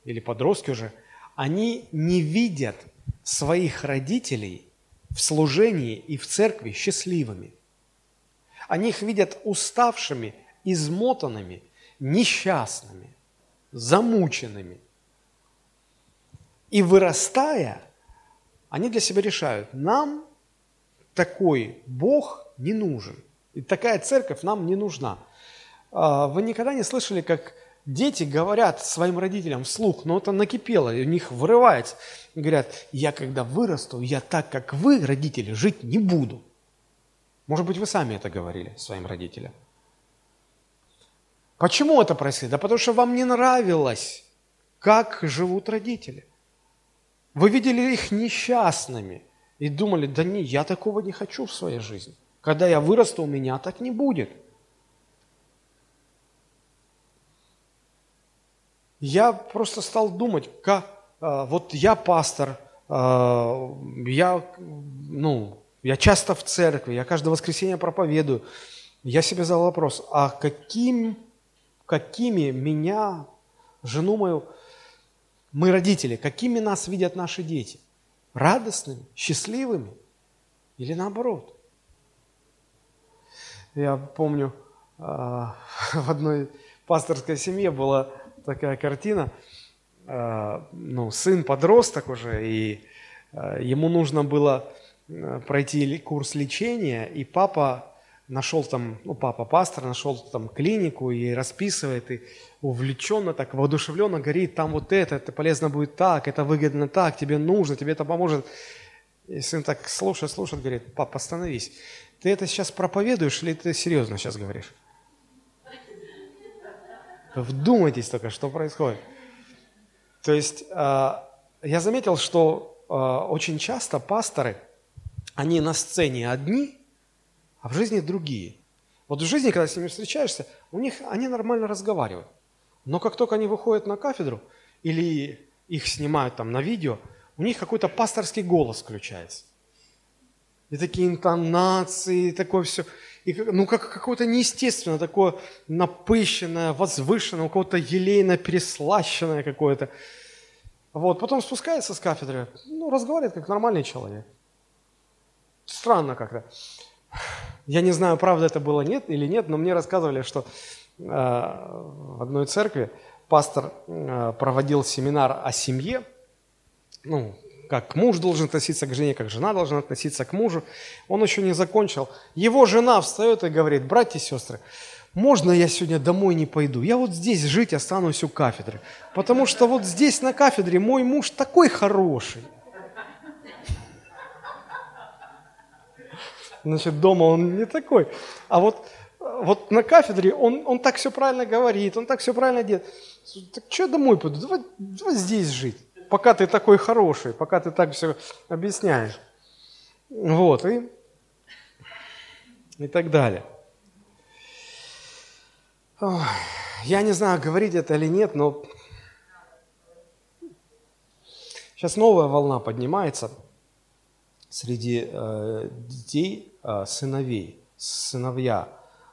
или подростки уже, они не видят своих родителей в служении и в церкви счастливыми. Они их видят уставшими, измотанными, несчастными, замученными. И вырастая, они для себя решают, нам такой Бог не нужен. И такая церковь нам не нужна. А, вы никогда не слышали, как Дети говорят своим родителям вслух, но это накипело, и у них вырывается. Говорят, я когда вырасту, я так, как вы, родители, жить не буду. Может быть, вы сами это говорили своим родителям. Почему это происходит? Да потому что вам не нравилось, как живут родители. Вы видели их несчастными и думали, да не, я такого не хочу в своей жизни. Когда я вырасту, у меня так не будет – я просто стал думать, как, а, вот я пастор, а, я, ну, я часто в церкви, я каждое воскресенье проповедую. Я себе задал вопрос, а каким, какими меня, жену мою, мы родители, какими нас видят наши дети? Радостными, счастливыми или наоборот? Я помню, а, в одной пасторской семье была такая картина. А, ну, сын подросток уже, и а, ему нужно было а, пройти курс лечения, и папа нашел там, ну, папа пастор, нашел там клинику и расписывает, и увлеченно, так воодушевленно горит, там вот это, это полезно будет так, это выгодно так, тебе нужно, тебе это поможет. И сын так слушает, слушает, говорит, пап, остановись. Ты это сейчас проповедуешь или ты серьезно сейчас говоришь? Вдумайтесь только, что происходит. То есть а, я заметил, что а, очень часто пасторы, они на сцене одни, а в жизни другие. Вот в жизни, когда с ними встречаешься, у них они нормально разговаривают. Но как только они выходят на кафедру или их снимают там на видео, у них какой-то пасторский голос включается. И такие интонации, и такое все. И, ну, как какое-то неестественно, такое напыщенное, возвышенное, у кого-то елейно переслащенное какое-то. Вот, потом спускается с кафедры, ну, разговаривает как нормальный человек. Странно как-то. Я не знаю, правда это было нет или нет, но мне рассказывали, что э, в одной церкви пастор э, проводил семинар о семье, ну, как муж должен относиться к жене, как жена должна относиться к мужу. Он еще не закончил. Его жена встает и говорит, братья и сестры, можно я сегодня домой не пойду? Я вот здесь жить останусь у кафедры. Потому что вот здесь на кафедре мой муж такой хороший. Значит, дома он не такой. А вот, вот на кафедре он, он так все правильно говорит, он так все правильно делает. Так что домой пойду? Давай, давай здесь жить пока ты такой хороший, пока ты так все объясняешь. Вот, и, и так далее. Я не знаю, говорить это или нет, но сейчас новая волна поднимается среди э, детей, э, сыновей, сыновья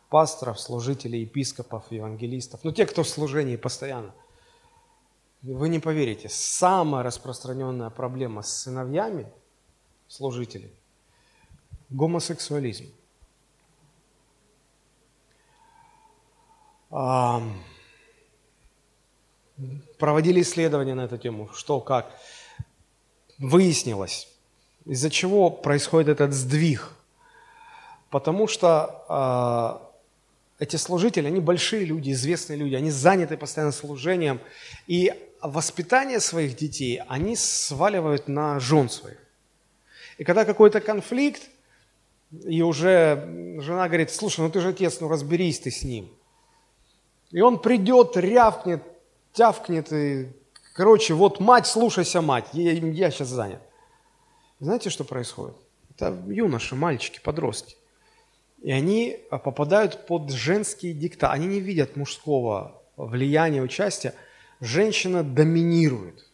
пасторов, служителей, епископов, евангелистов, ну, те, кто в служении постоянно. Вы не поверите, самая распространенная проблема с сыновьями служителей – гомосексуализм. Проводили исследования на эту тему, что, как. Выяснилось, из-за чего происходит этот сдвиг. Потому что а, эти служители, они большие люди, известные люди, они заняты постоянно служением, и воспитание своих детей они сваливают на жен своих. И когда какой-то конфликт, и уже жена говорит, слушай, ну ты же отец, ну разберись ты с ним. И он придет, рявкнет, тявкнет, и, короче, вот мать, слушайся, мать, я, я сейчас занят. Знаете, что происходит? Это юноши, мальчики, подростки. И они а, попадают под женские дикта. Они не видят мужского влияния, участия. Женщина доминирует.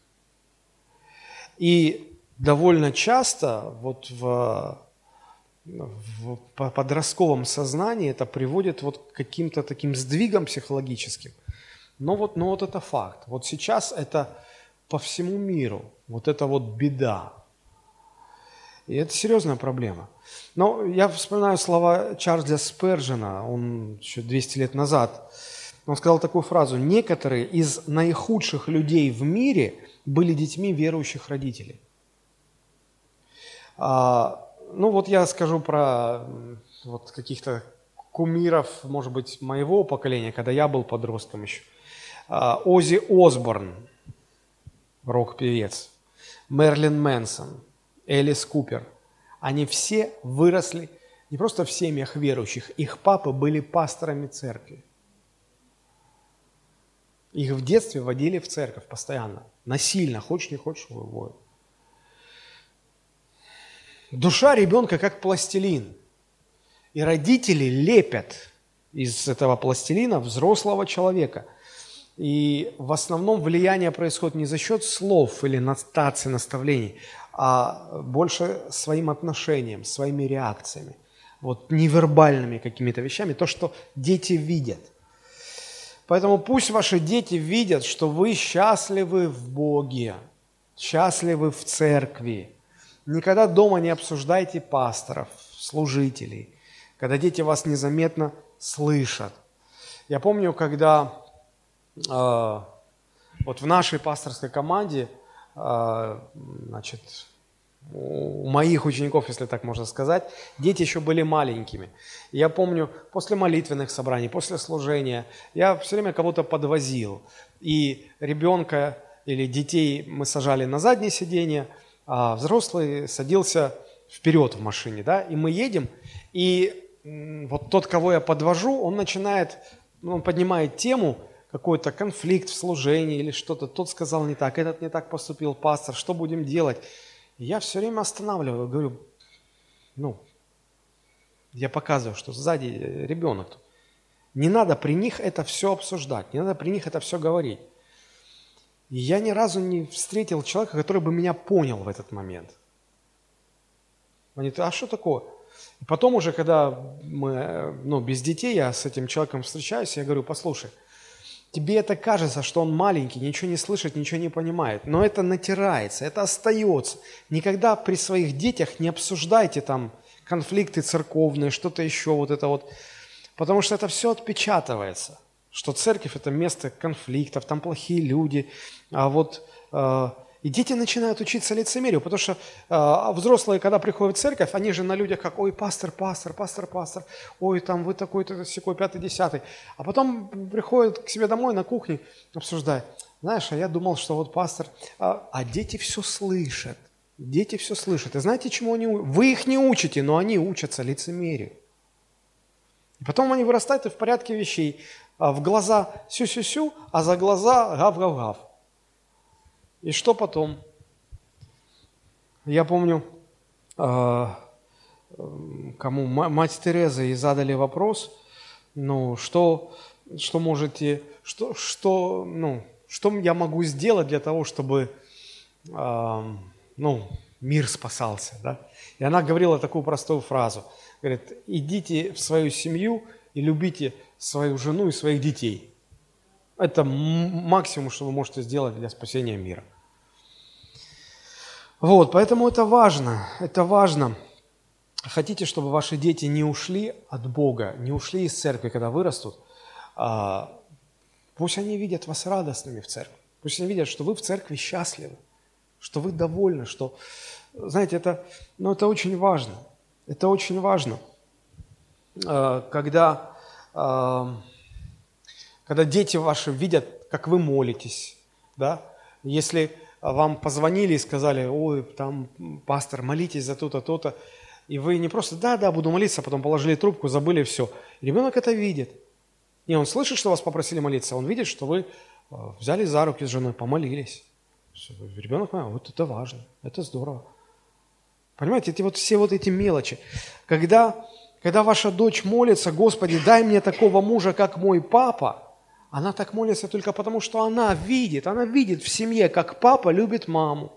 И довольно часто вот в, в подростковом сознании это приводит вот к каким-то таким сдвигам психологическим. Но вот, но вот это факт. Вот сейчас это по всему миру. Вот это вот беда. И это серьезная проблема. Но я вспоминаю слова Чарльза Спержина, он еще 200 лет назад, он сказал такую фразу, некоторые из наихудших людей в мире были детьми верующих родителей. А, ну вот я скажу про вот каких-то кумиров, может быть, моего поколения, когда я был подростком еще. А, Ози Осборн, рок-певец, Мерлин Мэнсон – Элис Купер. Они все выросли не просто в семьях верующих, их папы были пасторами церкви. Их в детстве водили в церковь постоянно, насильно, хочешь не хочешь, выводят. Душа ребенка как пластилин. И родители лепят из этого пластилина взрослого человека. И в основном влияние происходит не за счет слов или нотаций, наставлений, а больше своим отношением, своими реакциями, вот невербальными какими-то вещами, то, что дети видят. Поэтому пусть ваши дети видят, что вы счастливы в Боге, счастливы в церкви. Никогда дома не обсуждайте пасторов, служителей, когда дети вас незаметно слышат. Я помню, когда э, вот в нашей пасторской команде – а, значит, у моих учеников, если так можно сказать, дети еще были маленькими. Я помню, после молитвенных собраний, после служения, я все время кого-то подвозил. И ребенка или детей мы сажали на заднее сиденье, а взрослый садился вперед в машине, да, и мы едем, и вот тот, кого я подвожу, он начинает, ну, он поднимает тему, какой-то конфликт в служении или что-то, тот сказал не так, этот не так поступил, пастор, что будем делать? Я все время останавливаю, говорю, ну, я показываю, что сзади ребенок. Не надо при них это все обсуждать, не надо при них это все говорить. И я ни разу не встретил человека, который бы меня понял в этот момент. Они а что такое? И потом уже, когда мы, ну, без детей, я с этим человеком встречаюсь, я говорю, послушай, тебе это кажется, что он маленький, ничего не слышит, ничего не понимает, но это натирается, это остается. Никогда при своих детях не обсуждайте там конфликты церковные, что-то еще, вот это вот, потому что это все отпечатывается, что церковь – это место конфликтов, там плохие люди, а вот э, и дети начинают учиться лицемерию, потому что э, взрослые, когда приходят в церковь, они же на людях как, ой, пастор, пастор, пастор, пастор, ой, там вы такой-то, секой, пятый, десятый. А потом приходят к себе домой на кухне, обсуждают, знаешь, а я думал, что вот пастор, а, а дети все слышат, дети все слышат. И знаете, чему они Вы их не учите, но они учатся лицемерию. И потом они вырастают и в порядке вещей. А в глаза сю-сю-сю, а за глаза гав-гав-гав. И что потом? Я помню, а, кому мать Тереза и задали вопрос, ну, что, что можете, что, что, ну, что я могу сделать для того, чтобы, ну, мир спасался, да? И она говорила такую простую фразу. Говорит, идите в свою семью и любите свою жену и своих детей. Это максимум, что вы можете сделать для спасения мира. Вот, поэтому это важно, это важно. Хотите, чтобы ваши дети не ушли от Бога, не ушли из церкви, когда вырастут, а, пусть они видят вас радостными в церкви, пусть они видят, что вы в церкви счастливы, что вы довольны, что, знаете, это, ну, это очень важно, это очень важно, а, когда когда дети ваши видят, как вы молитесь, да, если вам позвонили и сказали, ой, там, пастор, молитесь за то-то, то-то, и вы не просто, да, да, буду молиться, а потом положили трубку, забыли все. ребенок это видит. И он слышит, что вас попросили молиться, он видит, что вы э, взяли за руки с женой, помолились. Ребенок понимает, вот это важно, это здорово. Понимаете, эти вот все вот эти мелочи. Когда когда ваша дочь молится, Господи, дай мне такого мужа, как мой папа, она так молится только потому, что она видит, она видит в семье, как папа любит маму.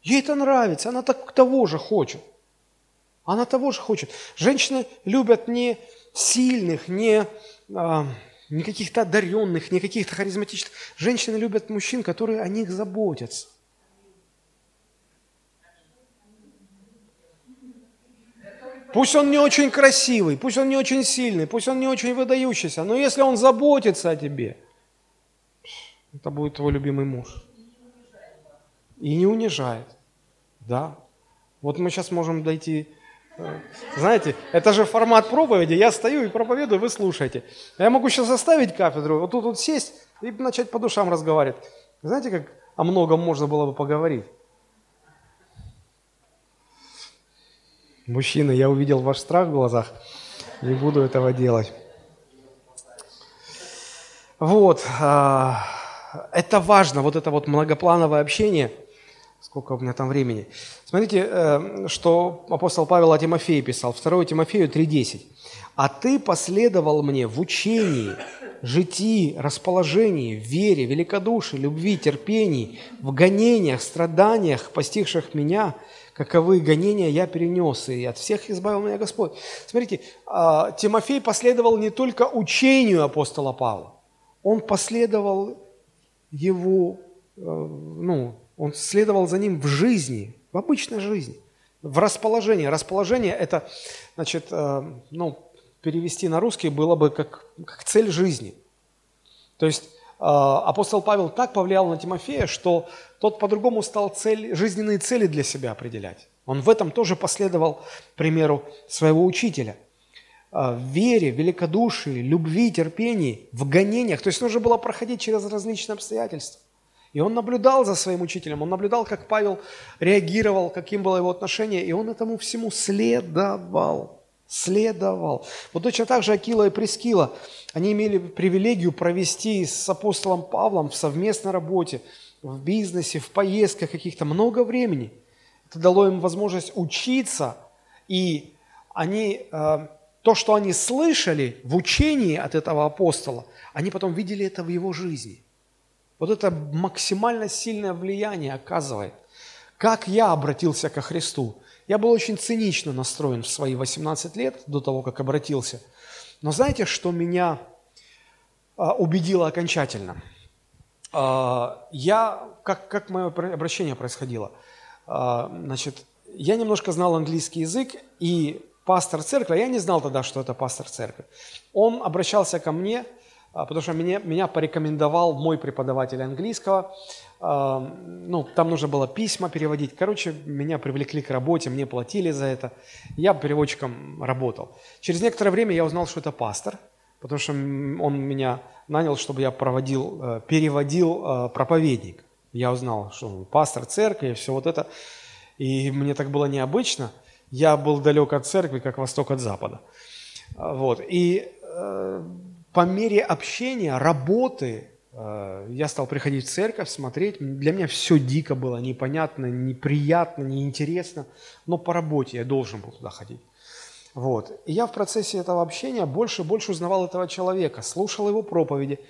Ей это нравится, она так, того же хочет. Она того же хочет. Женщины любят не сильных, не, а, не каких-то одаренных, не каких-то харизматичных. Женщины любят мужчин, которые о них заботятся. Пусть он не очень красивый, пусть он не очень сильный, пусть он не очень выдающийся, но если он заботится о тебе, это будет твой любимый муж. И не унижает. Да. Вот мы сейчас можем дойти... Э, знаете, это же формат проповеди. Я стою и проповедую, вы слушаете. Я могу сейчас оставить кафедру, вот тут вот сесть и начать по душам разговаривать. Знаете, как о многом можно было бы поговорить? Мужчина, я увидел ваш страх в глазах, не буду этого делать. Вот, а, это важно, вот это вот многоплановое общение. Сколько у меня там времени? Смотрите, э, что апостол Павел о Тимофее писал, 2 Тимофею 3.10. «А ты последовал мне в учении, житии, расположении, вере, великодушии, любви, терпении, в гонениях, страданиях, постигших меня, каковы гонения я перенес, и от всех избавил меня Господь. Смотрите, а, Тимофей последовал не только учению апостола Павла, он последовал его, э, ну, он следовал за ним в жизни, в обычной жизни, в расположении. Расположение – это, значит, э, ну, перевести на русский было бы как, как цель жизни. То есть апостол Павел так повлиял на Тимофея, что тот по-другому стал цель, жизненные цели для себя определять. Он в этом тоже последовал примеру своего учителя. А, в вере, великодушии, любви, терпении, в гонениях. То есть нужно было проходить через различные обстоятельства. И он наблюдал за своим учителем, он наблюдал, как Павел реагировал, каким было его отношение, и он этому всему следовал. Следовал. Вот точно так же Акила и Прескила, они имели привилегию провести с апостолом Павлом в совместной работе, в бизнесе, в поездках каких-то много времени. Это дало им возможность учиться, и они, э, то, что они слышали в учении от этого апостола, они потом видели это в его жизни. Вот это максимально сильное влияние оказывает. Как я обратился ко Христу? Я был очень цинично настроен в свои 18 лет, до того, как обратился. Но знаете, что меня а, убедило окончательно? А, я, как, как мое обращение происходило? А, значит, я немножко знал английский язык, и пастор церкви, я не знал тогда, что это пастор церкви, он обращался ко мне – потому что меня, меня порекомендовал мой преподаватель английского. Ну, там нужно было письма переводить. Короче, меня привлекли к работе, мне платили за это. Я переводчиком работал. Через некоторое время я узнал, что это пастор, потому что он меня нанял, чтобы я проводил, э, переводил э, проповедник. Я узнал, что он пастор церкви все вот это. И мне так было необычно. Я был далек от церкви, как восток от запада. А, вот. И э, по мере общения, работы, э, я стал приходить в церковь, смотреть. Для меня все дико было, непонятно, неприятно, неинтересно. Но по работе я должен был туда ходить. Вот. И я в процессе этого общения больше и больше узнавал этого человека, слушал его проповеди.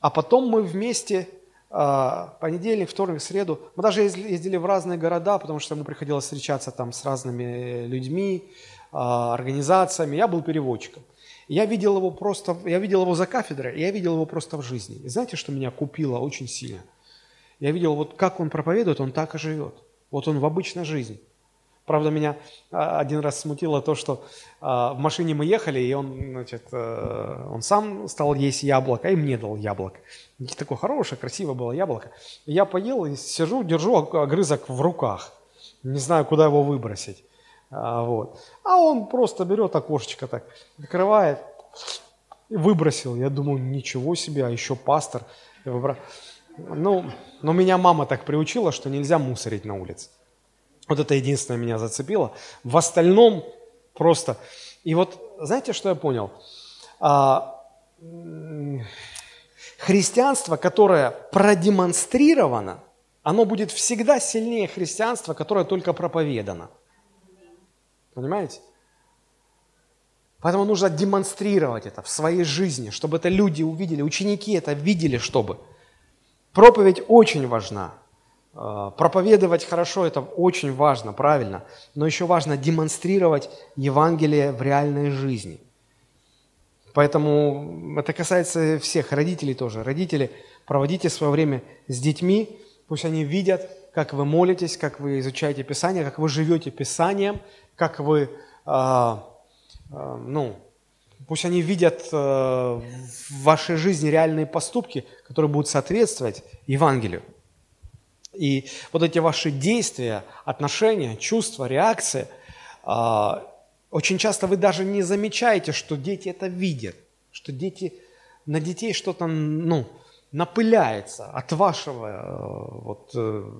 А потом мы вместе, э, понедельник, вторник, среду, мы даже ездили в разные города, потому что ему приходилось встречаться там с разными людьми, э, организациями. Я был переводчиком. Я видел его просто, я видел его за кафедрой, я видел его просто в жизни. И знаете, что меня купило очень сильно? Я видел, вот как он проповедует, он так и живет. Вот он в обычной жизни. Правда, меня а, один раз смутило то, что а, в машине мы ехали, и он, значит, э, он сам стал есть яблоко, и мне дал яблоко. Такое хорошее, красивое было яблоко. Я поел и сижу, держу огрызок в руках. Не знаю, куда его выбросить. А, вот. а он просто берет окошечко так, закрывает и выбросил. Я думаю, ничего себе, а еще пастор. Ну, но меня мама так приучила, что нельзя мусорить на улице. Вот это единственное меня зацепило. В остальном просто... И вот знаете, что я понял? А, христианство, которое продемонстрировано, оно будет всегда сильнее христианства, которое только проповедано. Понимаете? Поэтому нужно демонстрировать это в своей жизни, чтобы это люди увидели, ученики это видели, чтобы. Проповедь очень важна. Э, проповедовать хорошо – это очень важно, правильно. Но еще важно демонстрировать Евангелие в реальной жизни. Поэтому это касается всех родителей тоже. Родители, проводите свое время с детьми, пусть они видят, как вы молитесь, как вы изучаете Писание, как вы живете Писанием, как вы, э, э, ну, пусть они видят э, в вашей жизни реальные поступки, которые будут соответствовать Евангелию. И вот эти ваши действия, отношения, чувства, реакции, очень часто вы даже не замечаете, что дети это видят, что дети, на детей что-то, ну, напыляется от вашего вот, э,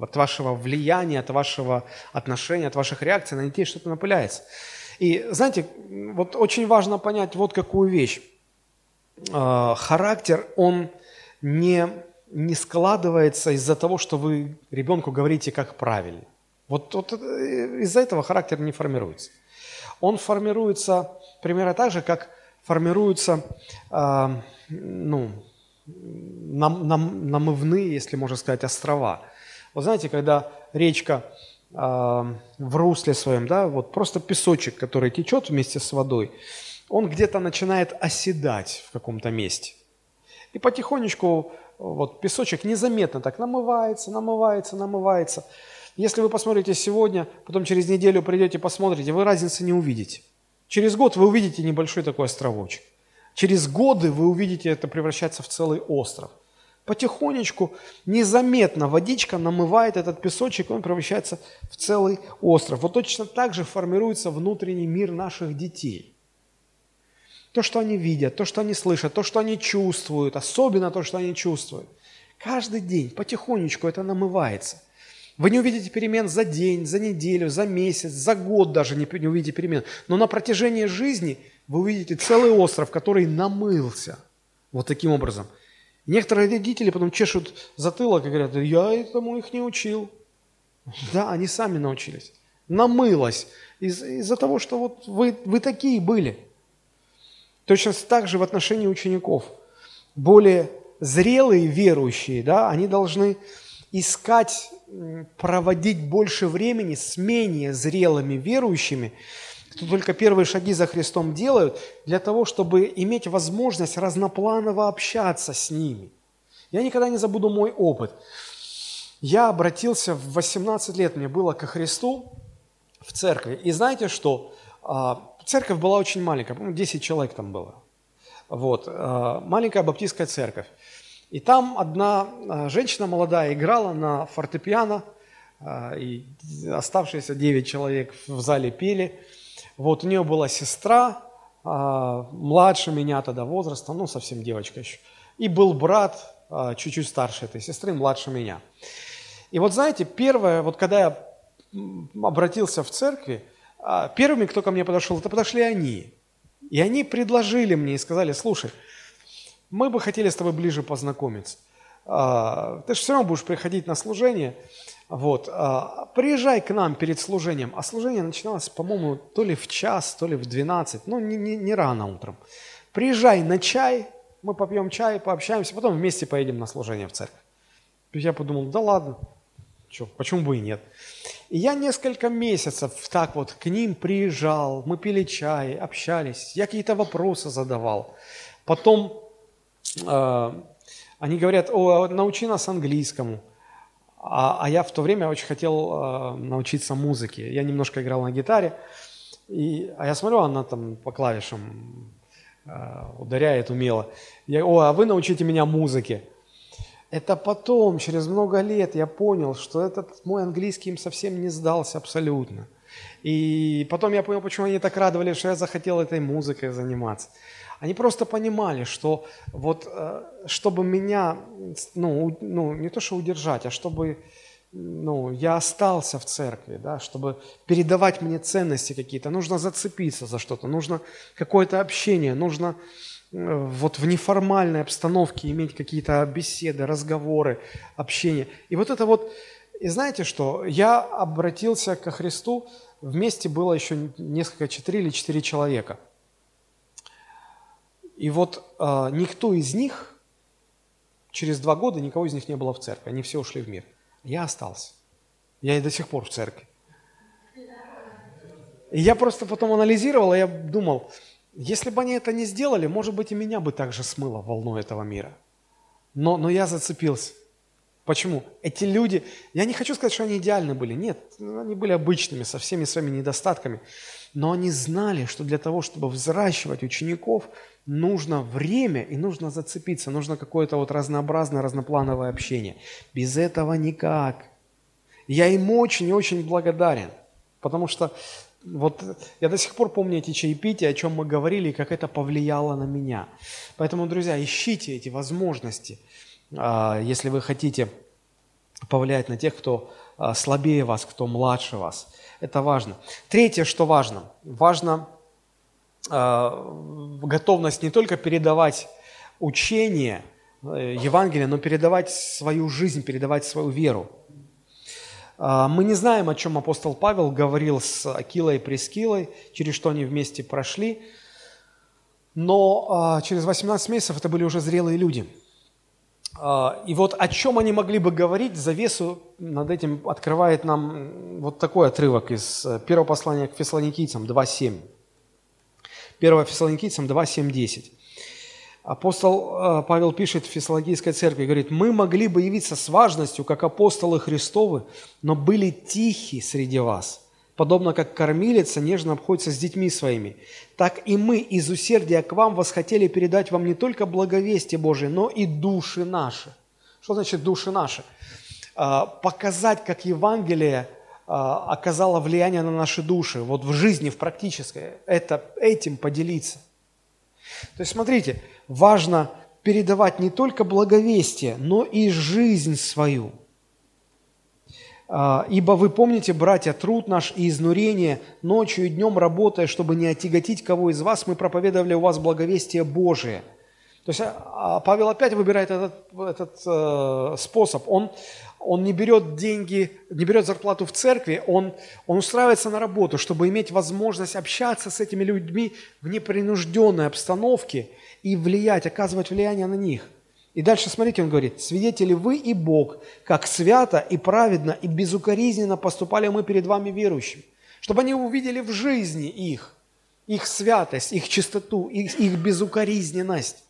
от вашего влияния, от вашего отношения, от ваших реакций на детей что-то напыляется. И знаете, вот очень важно понять вот какую вещь. А, характер, он не, не складывается из-за того, что вы ребенку говорите, как правильно. Вот, вот э, из-за этого характер не формируется. Он формируется примерно так же, как формируются э, ну, нам, нам, намывные, если можно сказать, острова – вот знаете, когда речка э, в русле своем, да, вот просто песочек, который течет вместе с водой, он где-то начинает оседать в каком-то месте. И потихонечку вот песочек незаметно так намывается, намывается, намывается. Если вы посмотрите сегодня, потом через неделю придете, посмотрите, вы разницы не увидите. Через год вы увидите небольшой такой островочек. Через годы вы увидите это превращаться в целый остров – Потихонечку, незаметно водичка намывает этот песочек, он превращается в целый остров. Вот точно так же формируется внутренний мир наших детей. То, что они видят, то, что они слышат, то, что они чувствуют, особенно то, что они чувствуют. Каждый день потихонечку это намывается. Вы не увидите перемен за день, за неделю, за месяц, за год даже не, не увидите перемен. Но на протяжении жизни вы увидите целый остров, который намылся. Вот таким образом. Некоторые родители потом чешут затылок и говорят, я этому их не учил. Да, они сами научились. Намылось из- из-за того, что вот вы, вы такие были. Точно так же в отношении учеников. Более зрелые верующие, да, они должны искать, проводить больше времени с менее зрелыми верующими, кто только первые шаги за Христом делают, для того, чтобы иметь возможность разнопланово общаться с ними. Я никогда не забуду мой опыт. Я обратился в 18 лет, мне было ко Христу в церкви. И знаете что? А, церковь была очень маленькая, по-моему, 10 человек там было. Вот, а, маленькая баптистская церковь. И там одна а, женщина молодая играла на фортепиано, и оставшиеся 9 человек в зале пели. Вот у нее была сестра, а, младше меня тогда возраста, ну совсем девочка еще. И был брат, а, чуть-чуть старше этой сестры, младше меня. И вот знаете, первое, вот когда я обратился в церкви, а, первыми, кто ко мне подошел, это подошли они. И они предложили мне и сказали, слушай, мы бы хотели с тобой ближе познакомиться. Ты же все равно будешь приходить на служение, вот. А, приезжай к нам перед служением. А служение начиналось, по-моему, то ли в час, то ли в 12. Ну, не, не, не рано утром. Приезжай на чай, мы попьем чай, пообщаемся, потом вместе поедем на служение в церковь. Я подумал, да ладно, что, почему бы и нет. И я несколько месяцев так вот к ним приезжал, мы пили чай, общались, я какие-то вопросы задавал. Потом э, они говорят, о, научи нас английскому. А, а я в то время очень хотел э, научиться музыке. Я немножко играл на гитаре, и, а я смотрю, она там по клавишам э, ударяет умело. Я, о, а вы научите меня музыке. Это потом, через много лет, я понял, что этот мой английский им совсем не сдался абсолютно. И потом я понял, почему они так радовались, что я захотел этой музыкой заниматься. Они просто понимали, что вот э, чтобы меня, ну, ну не то что удержать, а чтобы ну, я остался в церкви, да, чтобы передавать мне ценности какие-то, нужно зацепиться за что-то, нужно какое-то общение, нужно э, вот в неформальной обстановке иметь какие-то беседы, разговоры, общение. И вот это вот, и знаете что, я обратился ко Христу, вместе было еще несколько, четыре или четыре человека – и вот э, никто из них, через два года никого из них не было в церкви, они все ушли в мир. Я остался. Я и до сих пор в церкви. И я просто потом анализировал, и я думал, если бы они это не сделали, может быть, и меня бы также смыло волной этого мира. Но, но я зацепился. Почему? Эти люди, я не хочу сказать, что они идеальны были. Нет, они были обычными, со всеми своими недостатками. Но они знали, что для того, чтобы взращивать учеников, нужно время и нужно зацепиться, нужно какое-то вот разнообразное, разноплановое общение. Без этого никак. Я им очень и очень благодарен, потому что вот я до сих пор помню эти чаепития, о чем мы говорили, и как это повлияло на меня. Поэтому, друзья, ищите эти возможности, а, если вы хотите повлиять на тех, кто а, слабее вас, кто младше вас. Это важно. Третье, что важно. Важно э, готовность не только передавать учение э, Евангелия, но передавать свою жизнь, передавать свою веру. Э, мы не знаем, о чем апостол Павел говорил с Акилой и Прескилой, через что они вместе прошли, но э, через 18 месяцев это были уже зрелые люди – и вот о чем они могли бы говорить, завесу над этим открывает нам вот такой отрывок из э, первого послания к фессалоникийцам 2.7. 1 фессалоникийцам 2.7, 10. Апостол э, Павел пишет в Фессалоникийской церкви, говорит, «Мы могли бы явиться с важностью, как апостолы Христовы, но были тихи среди вас, подобно как кормилица нежно обходится с детьми своими, так и мы из усердия к вам восхотели передать вам не только благовестие Божие, но и души наши. Что значит души наши? А, показать, как Евангелие а, оказало влияние на наши души, вот в жизни, в практической, это, этим поделиться. То есть смотрите, важно передавать не только благовестие, но и жизнь свою. А, «Ибо вы помните, братья, труд наш и изнурение, ночью и днем работая, чтобы не отяготить кого из вас, мы проповедовали у вас благовестие Божие». То есть а, Павел опять выбирает этот, этот э, способ. Он, он не берет деньги, не берет зарплату в церкви, он, он устраивается на работу, чтобы иметь возможность общаться с этими людьми в непринужденной обстановке и влиять, оказывать влияние на них. И дальше, смотрите, он говорит, «Свидетели вы и Бог, как свято и праведно и безукоризненно поступали мы перед вами верующими, чтобы они увидели в жизни их, их святость, их чистоту, их, их безукоризненность.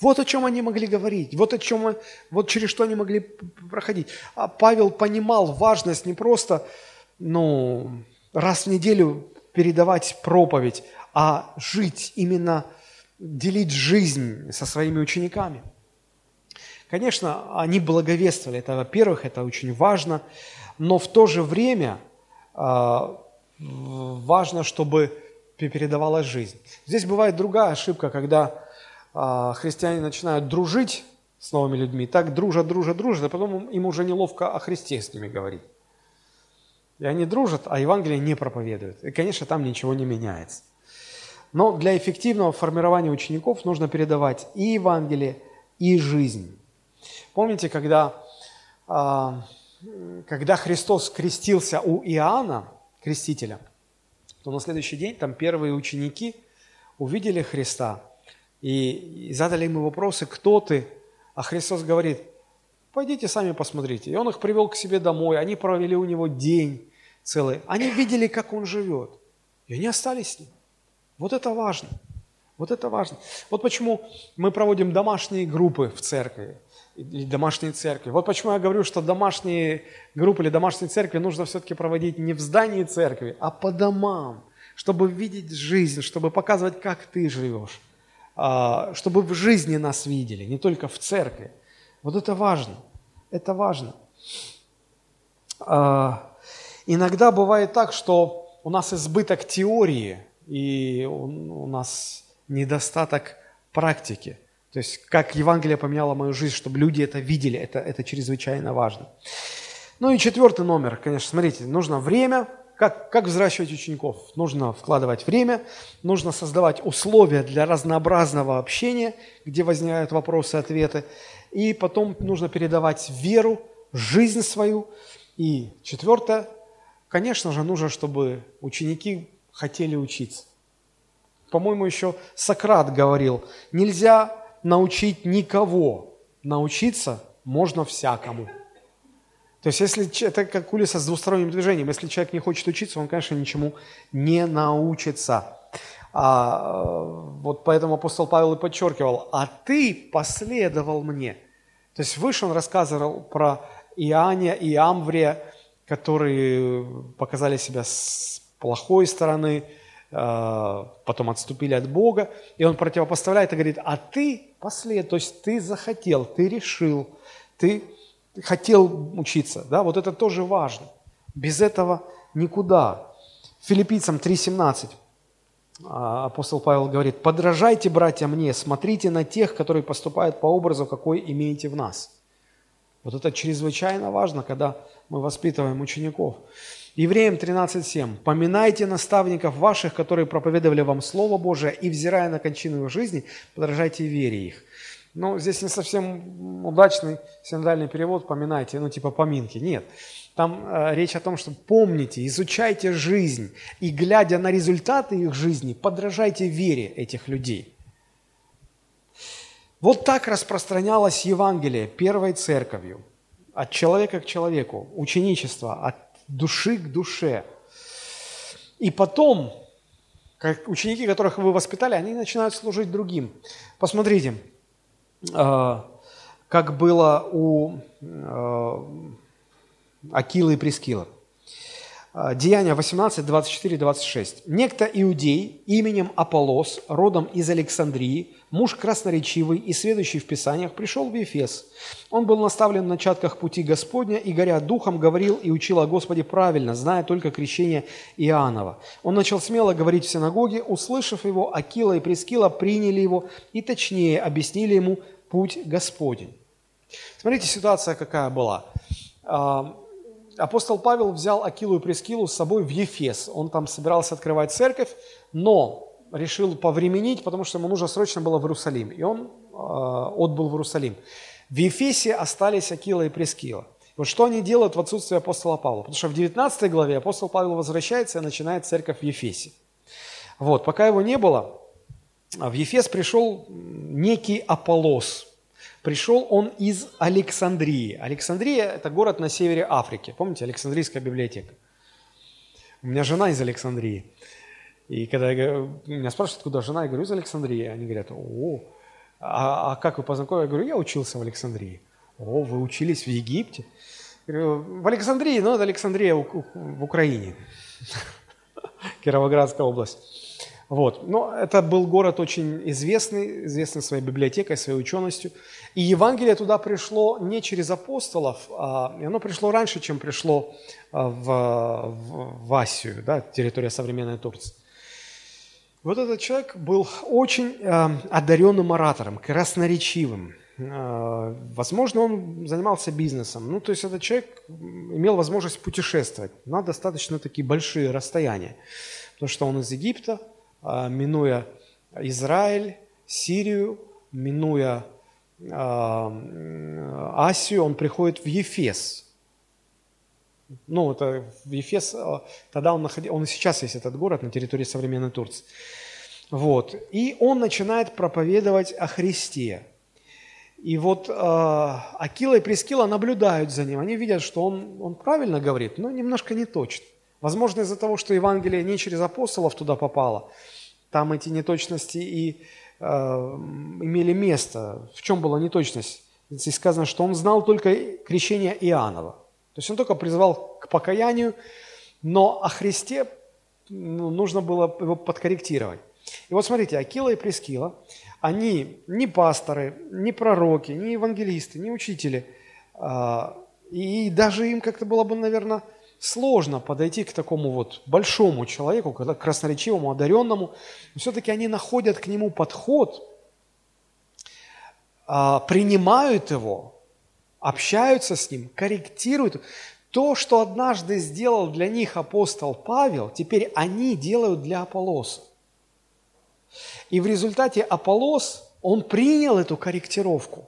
Вот о чем они могли говорить, вот о чем, вот через что они могли проходить. А Павел понимал важность не просто, ну, раз в неделю передавать проповедь, а жить именно, делить жизнь со своими учениками. Конечно, они благовествовали, это, во-первых, это очень важно, но в то же время э, важно, чтобы передавалась жизнь. Здесь бывает другая ошибка, когда а, христиане начинают дружить с новыми людьми, так дружат, дружат, дружат, а потом им уже неловко о Христе с ними говорить. И они дружат, а Евангелие не проповедуют. И, конечно, там ничего не меняется. Но для эффективного формирования учеников нужно передавать и Евангелие, и жизнь. Помните, когда, а, когда Христос крестился у Иоанна, крестителя, то на следующий день там первые ученики увидели Христа – и, задали ему вопросы, кто ты? А Христос говорит, пойдите сами посмотрите. И он их привел к себе домой, они провели у него день целый. Они видели, как он живет. И они остались с ним. Вот это важно. Вот это важно. Вот почему мы проводим домашние группы в церкви, или домашние церкви. Вот почему я говорю, что домашние группы или домашние церкви нужно все-таки проводить не в здании церкви, а по домам, чтобы видеть жизнь, чтобы показывать, как ты живешь. А, чтобы в жизни нас видели, не только в церкви. Вот это важно. Это важно. А, иногда бывает так, что у нас избыток теории, и у нас недостаток практики. То есть, как Евангелие поменяло мою жизнь, чтобы люди это видели, это, это чрезвычайно важно. Ну и четвертый номер, конечно, смотрите, нужно время – как, как взращивать учеников? Нужно вкладывать время, нужно создавать условия для разнообразного общения, где возникают вопросы ответы. И потом нужно передавать веру, жизнь свою. И четвертое, конечно же, нужно, чтобы ученики хотели учиться. По-моему, еще Сократ говорил, нельзя научить никого, научиться можно всякому. То есть, если это как улица с двусторонним движением, если человек не хочет учиться, он, конечно, ничему не научится. А, вот поэтому апостол Павел и подчеркивал, а ты последовал мне. То есть выше он рассказывал про Иоанне и Амврия, которые показали себя плохой стороны, а, потом отступили от Бога, и он противопоставляет и говорит, а ты послед, то есть ты захотел, ты решил, ты хотел учиться, да, вот это тоже важно. Без этого никуда. Филиппийцам 3.17 а, апостол Павел говорит, «Подражайте, братья, мне, смотрите на тех, которые поступают по образу, какой имеете в нас». Вот это чрезвычайно важно, когда мы воспитываем учеников. Евреям 13.7. «Поминайте наставников ваших, которые проповедовали вам Слово Божие, и, взирая на кончину их жизни, подражайте вере их». Ну, здесь не совсем удачный синодальный перевод, поминайте, ну, типа поминки. Нет. Там э, речь о том, что помните, изучайте жизнь, и глядя на результаты их жизни, подражайте вере этих людей. Вот так распространялось Евангелие первой церковью, от человека к человеку, ученичество, от души к душе. И потом, как ученики, которых вы воспитали, они начинают служить другим. Посмотрите, а, как было у а, Акилы и Прескила. А, Деяния 18, 24, 26. «Некто иудей именем Аполос, родом из Александрии, муж красноречивый и следующий в Писаниях, пришел в Ефес. Он был наставлен в начатках пути Господня и, горя духом, говорил и учил о Господе правильно, зная только крещение Иоаннова. Он начал смело говорить в синагоге, услышав его, Акила и Прескила приняли его и точнее объяснили ему путь Господень». Смотрите, ситуация какая была а, апостол Павел взял Акилу и Прескилу с собой в Ефес. Он там собирался открывать церковь, но решил повременить, потому что ему нужно срочно было в Иерусалим. И он э, отбыл в Иерусалим. В Ефесе остались Акила и Прескила. вот что они делают в отсутствие апостола Павла? Потому что в 19 главе апостол Павел возвращается и начинает церковь в Ефесе. Вот, пока его не было, в Ефес пришел некий Аполос – Пришел он из Александрии. Александрия – это город на севере Африки. Помните, Александрийская библиотека? У меня жена из Александрии. И когда я, меня спрашивают, откуда жена, я говорю, из Александрии. Они говорят, о, а, а как вы познакомились? Я говорю, я учился в Александрии. О, вы учились в Египте? Я говорю, в Александрии, ну, это Александрия в Украине. Кировоградская область. Вот. Но это был город очень известный, известный своей библиотекой, своей ученостью. И Евангелие туда пришло не через апостолов, а оно пришло раньше, чем пришло а, в, в, Асию, да, территория современной Турции. Вот этот человек был очень э, одаренным оратором, красноречивым. Э, возможно, он занимался бизнесом. Ну, то есть этот человек имел возможность путешествовать на достаточно такие большие расстояния. Потому что он из Египта, минуя Израиль, Сирию, минуя а, Асию, он приходит в Ефес. Ну, это в Ефес, а, тогда он находил, он и сейчас есть этот город на территории современной Турции. Вот. И он начинает проповедовать о Христе. И вот э, Акила и Прескила наблюдают за ним. Они видят, что он, он правильно говорит, но немножко не точно. Возможно, из-за того, что Евангелие не через апостолов туда попало, там эти неточности и э, имели место. В чем была неточность? Здесь сказано, что он знал только крещение Иоаннова. То есть он только призывал к покаянию, но о Христе ну, нужно было его подкорректировать. И вот смотрите, Акила и Прескила, они не пасторы, не пророки, не евангелисты, не учители. А, и даже им как-то было бы, наверное, сложно подойти к такому вот большому человеку, красноречивому, одаренному. Но все-таки они находят к нему подход, а, принимают его, общаются с ним, корректируют. То, что однажды сделал для них апостол Павел, теперь они делают для Аполлоса. И в результате Аполлос, он принял эту корректировку.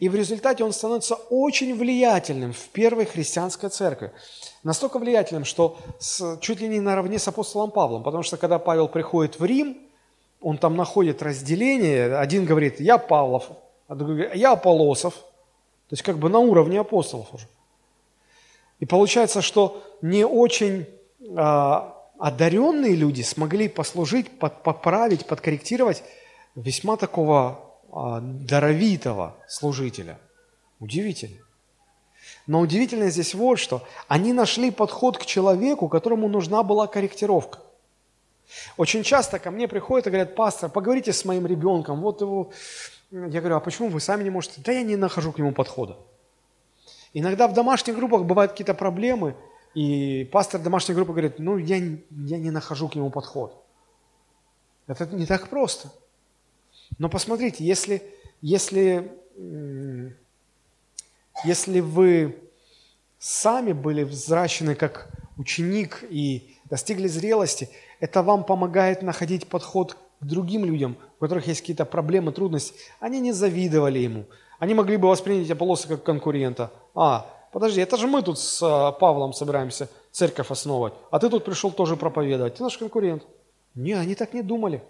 И в результате он становится очень влиятельным в первой христианской церкви. Настолько влиятельным, что с, чуть ли не наравне с апостолом Павлом. Потому что когда Павел приходит в Рим, он там находит разделение. Один говорит, я Павлов, а другой говорит, я Аполосов. То есть как бы на уровне апостолов уже. И получается, что не очень а, одаренные люди смогли послужить, под, поправить, подкорректировать весьма такого даровитого служителя. Удивительно. Но удивительно здесь вот что. Они нашли подход к человеку, которому нужна была корректировка. Очень часто ко мне приходят и говорят, пастор, поговорите с моим ребенком, вот его... Я говорю, а почему вы сами не можете? Да я не нахожу к нему подхода. Иногда в домашних группах бывают какие-то проблемы, и пастор домашней группы говорит, ну я, я не нахожу к нему подход. Это не так просто. Но посмотрите, если, если, если вы сами были взращены как ученик и достигли зрелости, это вам помогает находить подход к другим людям, у которых есть какие-то проблемы, трудности. Они не завидовали ему. Они могли бы воспринять Аполлоса как конкурента. А, подожди, это же мы тут с а, Павлом собираемся церковь основывать, а ты тут пришел тоже проповедовать. Ты наш конкурент. Не, они так не думали.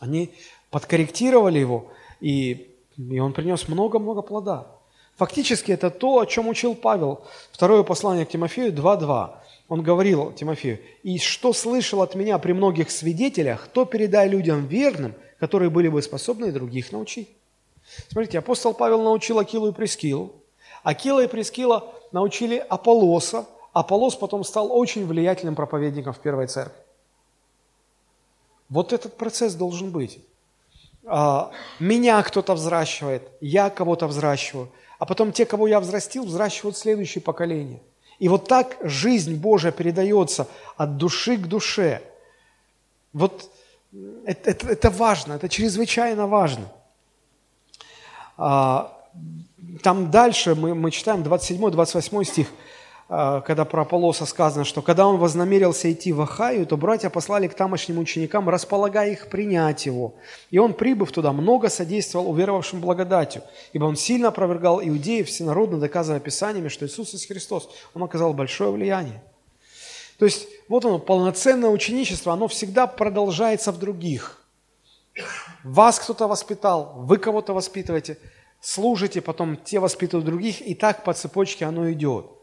Они подкорректировали его, и, и он принес много-много плода. Фактически это то, о чем учил Павел. Второе послание к Тимофею 2.2. Он говорил Тимофею, «И что слышал от меня при многих свидетелях, то передай людям верным, которые были бы способны других научить». Смотрите, апостол Павел научил Акилу и Прискиллу. Акила и Прискилла научили Аполлоса. Аполлос потом стал очень влиятельным проповедником в Первой Церкви. Вот этот процесс должен быть. А, меня кто-то взращивает, я кого-то взращиваю, а потом те, кого я взрастил, взращивают следующее поколение. И вот так жизнь Божия передается от души к душе. Вот это, это, это важно, это чрезвычайно важно. А, там дальше мы, мы читаем 27-28 стих. А, когда про Аполлоса сказано, что когда он вознамерился идти в Ахаю, то братья послали к тамошним ученикам, располагая их принять его. И он, прибыв туда, много содействовал уверовавшим благодатью, ибо он сильно опровергал иудеев, всенародно доказывая Писаниями, что Иисус есть Христос. Он оказал большое влияние. То есть, вот оно, полноценное ученичество, оно всегда продолжается в других. Вас кто-то воспитал, вы кого-то воспитываете, служите, потом те воспитывают других, и так по цепочке оно идет.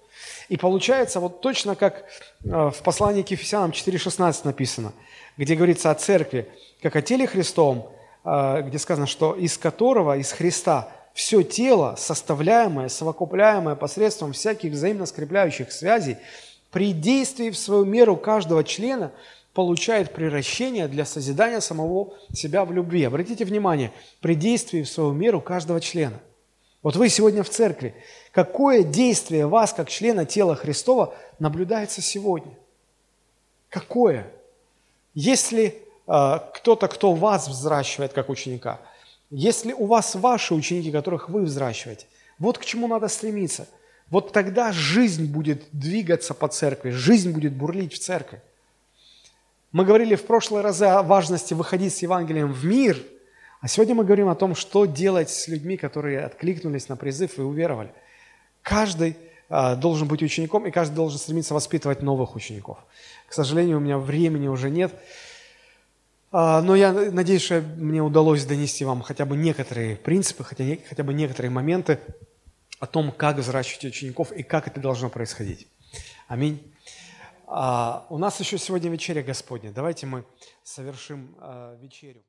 И получается вот точно как э, в послании к Ефесянам 4.16 написано, где говорится о церкви, как о теле Христовом, э, где сказано, что из которого, из Христа, все тело, составляемое, совокупляемое посредством всяких взаимно скрепляющих связей, при действии в свою меру каждого члена получает превращение для созидания самого себя в любви. Обратите внимание, при действии в свою меру каждого члена – вот вы сегодня в церкви. Какое действие вас, как члена тела Христова, наблюдается сегодня? Какое? Если э, кто-то, кто вас взращивает как ученика, если у вас ваши ученики, которых вы взращиваете, вот к чему надо стремиться. Вот тогда жизнь будет двигаться по церкви, жизнь будет бурлить в церкви. Мы говорили в прошлые разы о важности выходить с Евангелием в мир – а сегодня мы говорим о том, что делать с людьми, которые откликнулись на призыв и уверовали. Каждый а, должен быть учеником, и каждый должен стремиться воспитывать новых учеников. К сожалению, у меня времени уже нет. А, но я надеюсь, что мне удалось донести вам хотя бы некоторые принципы, хотя, бы некоторые моменты о том, как взращивать учеников и как это должно происходить. Аминь. А, у нас еще сегодня вечеря Господня. Давайте мы совершим вечерю.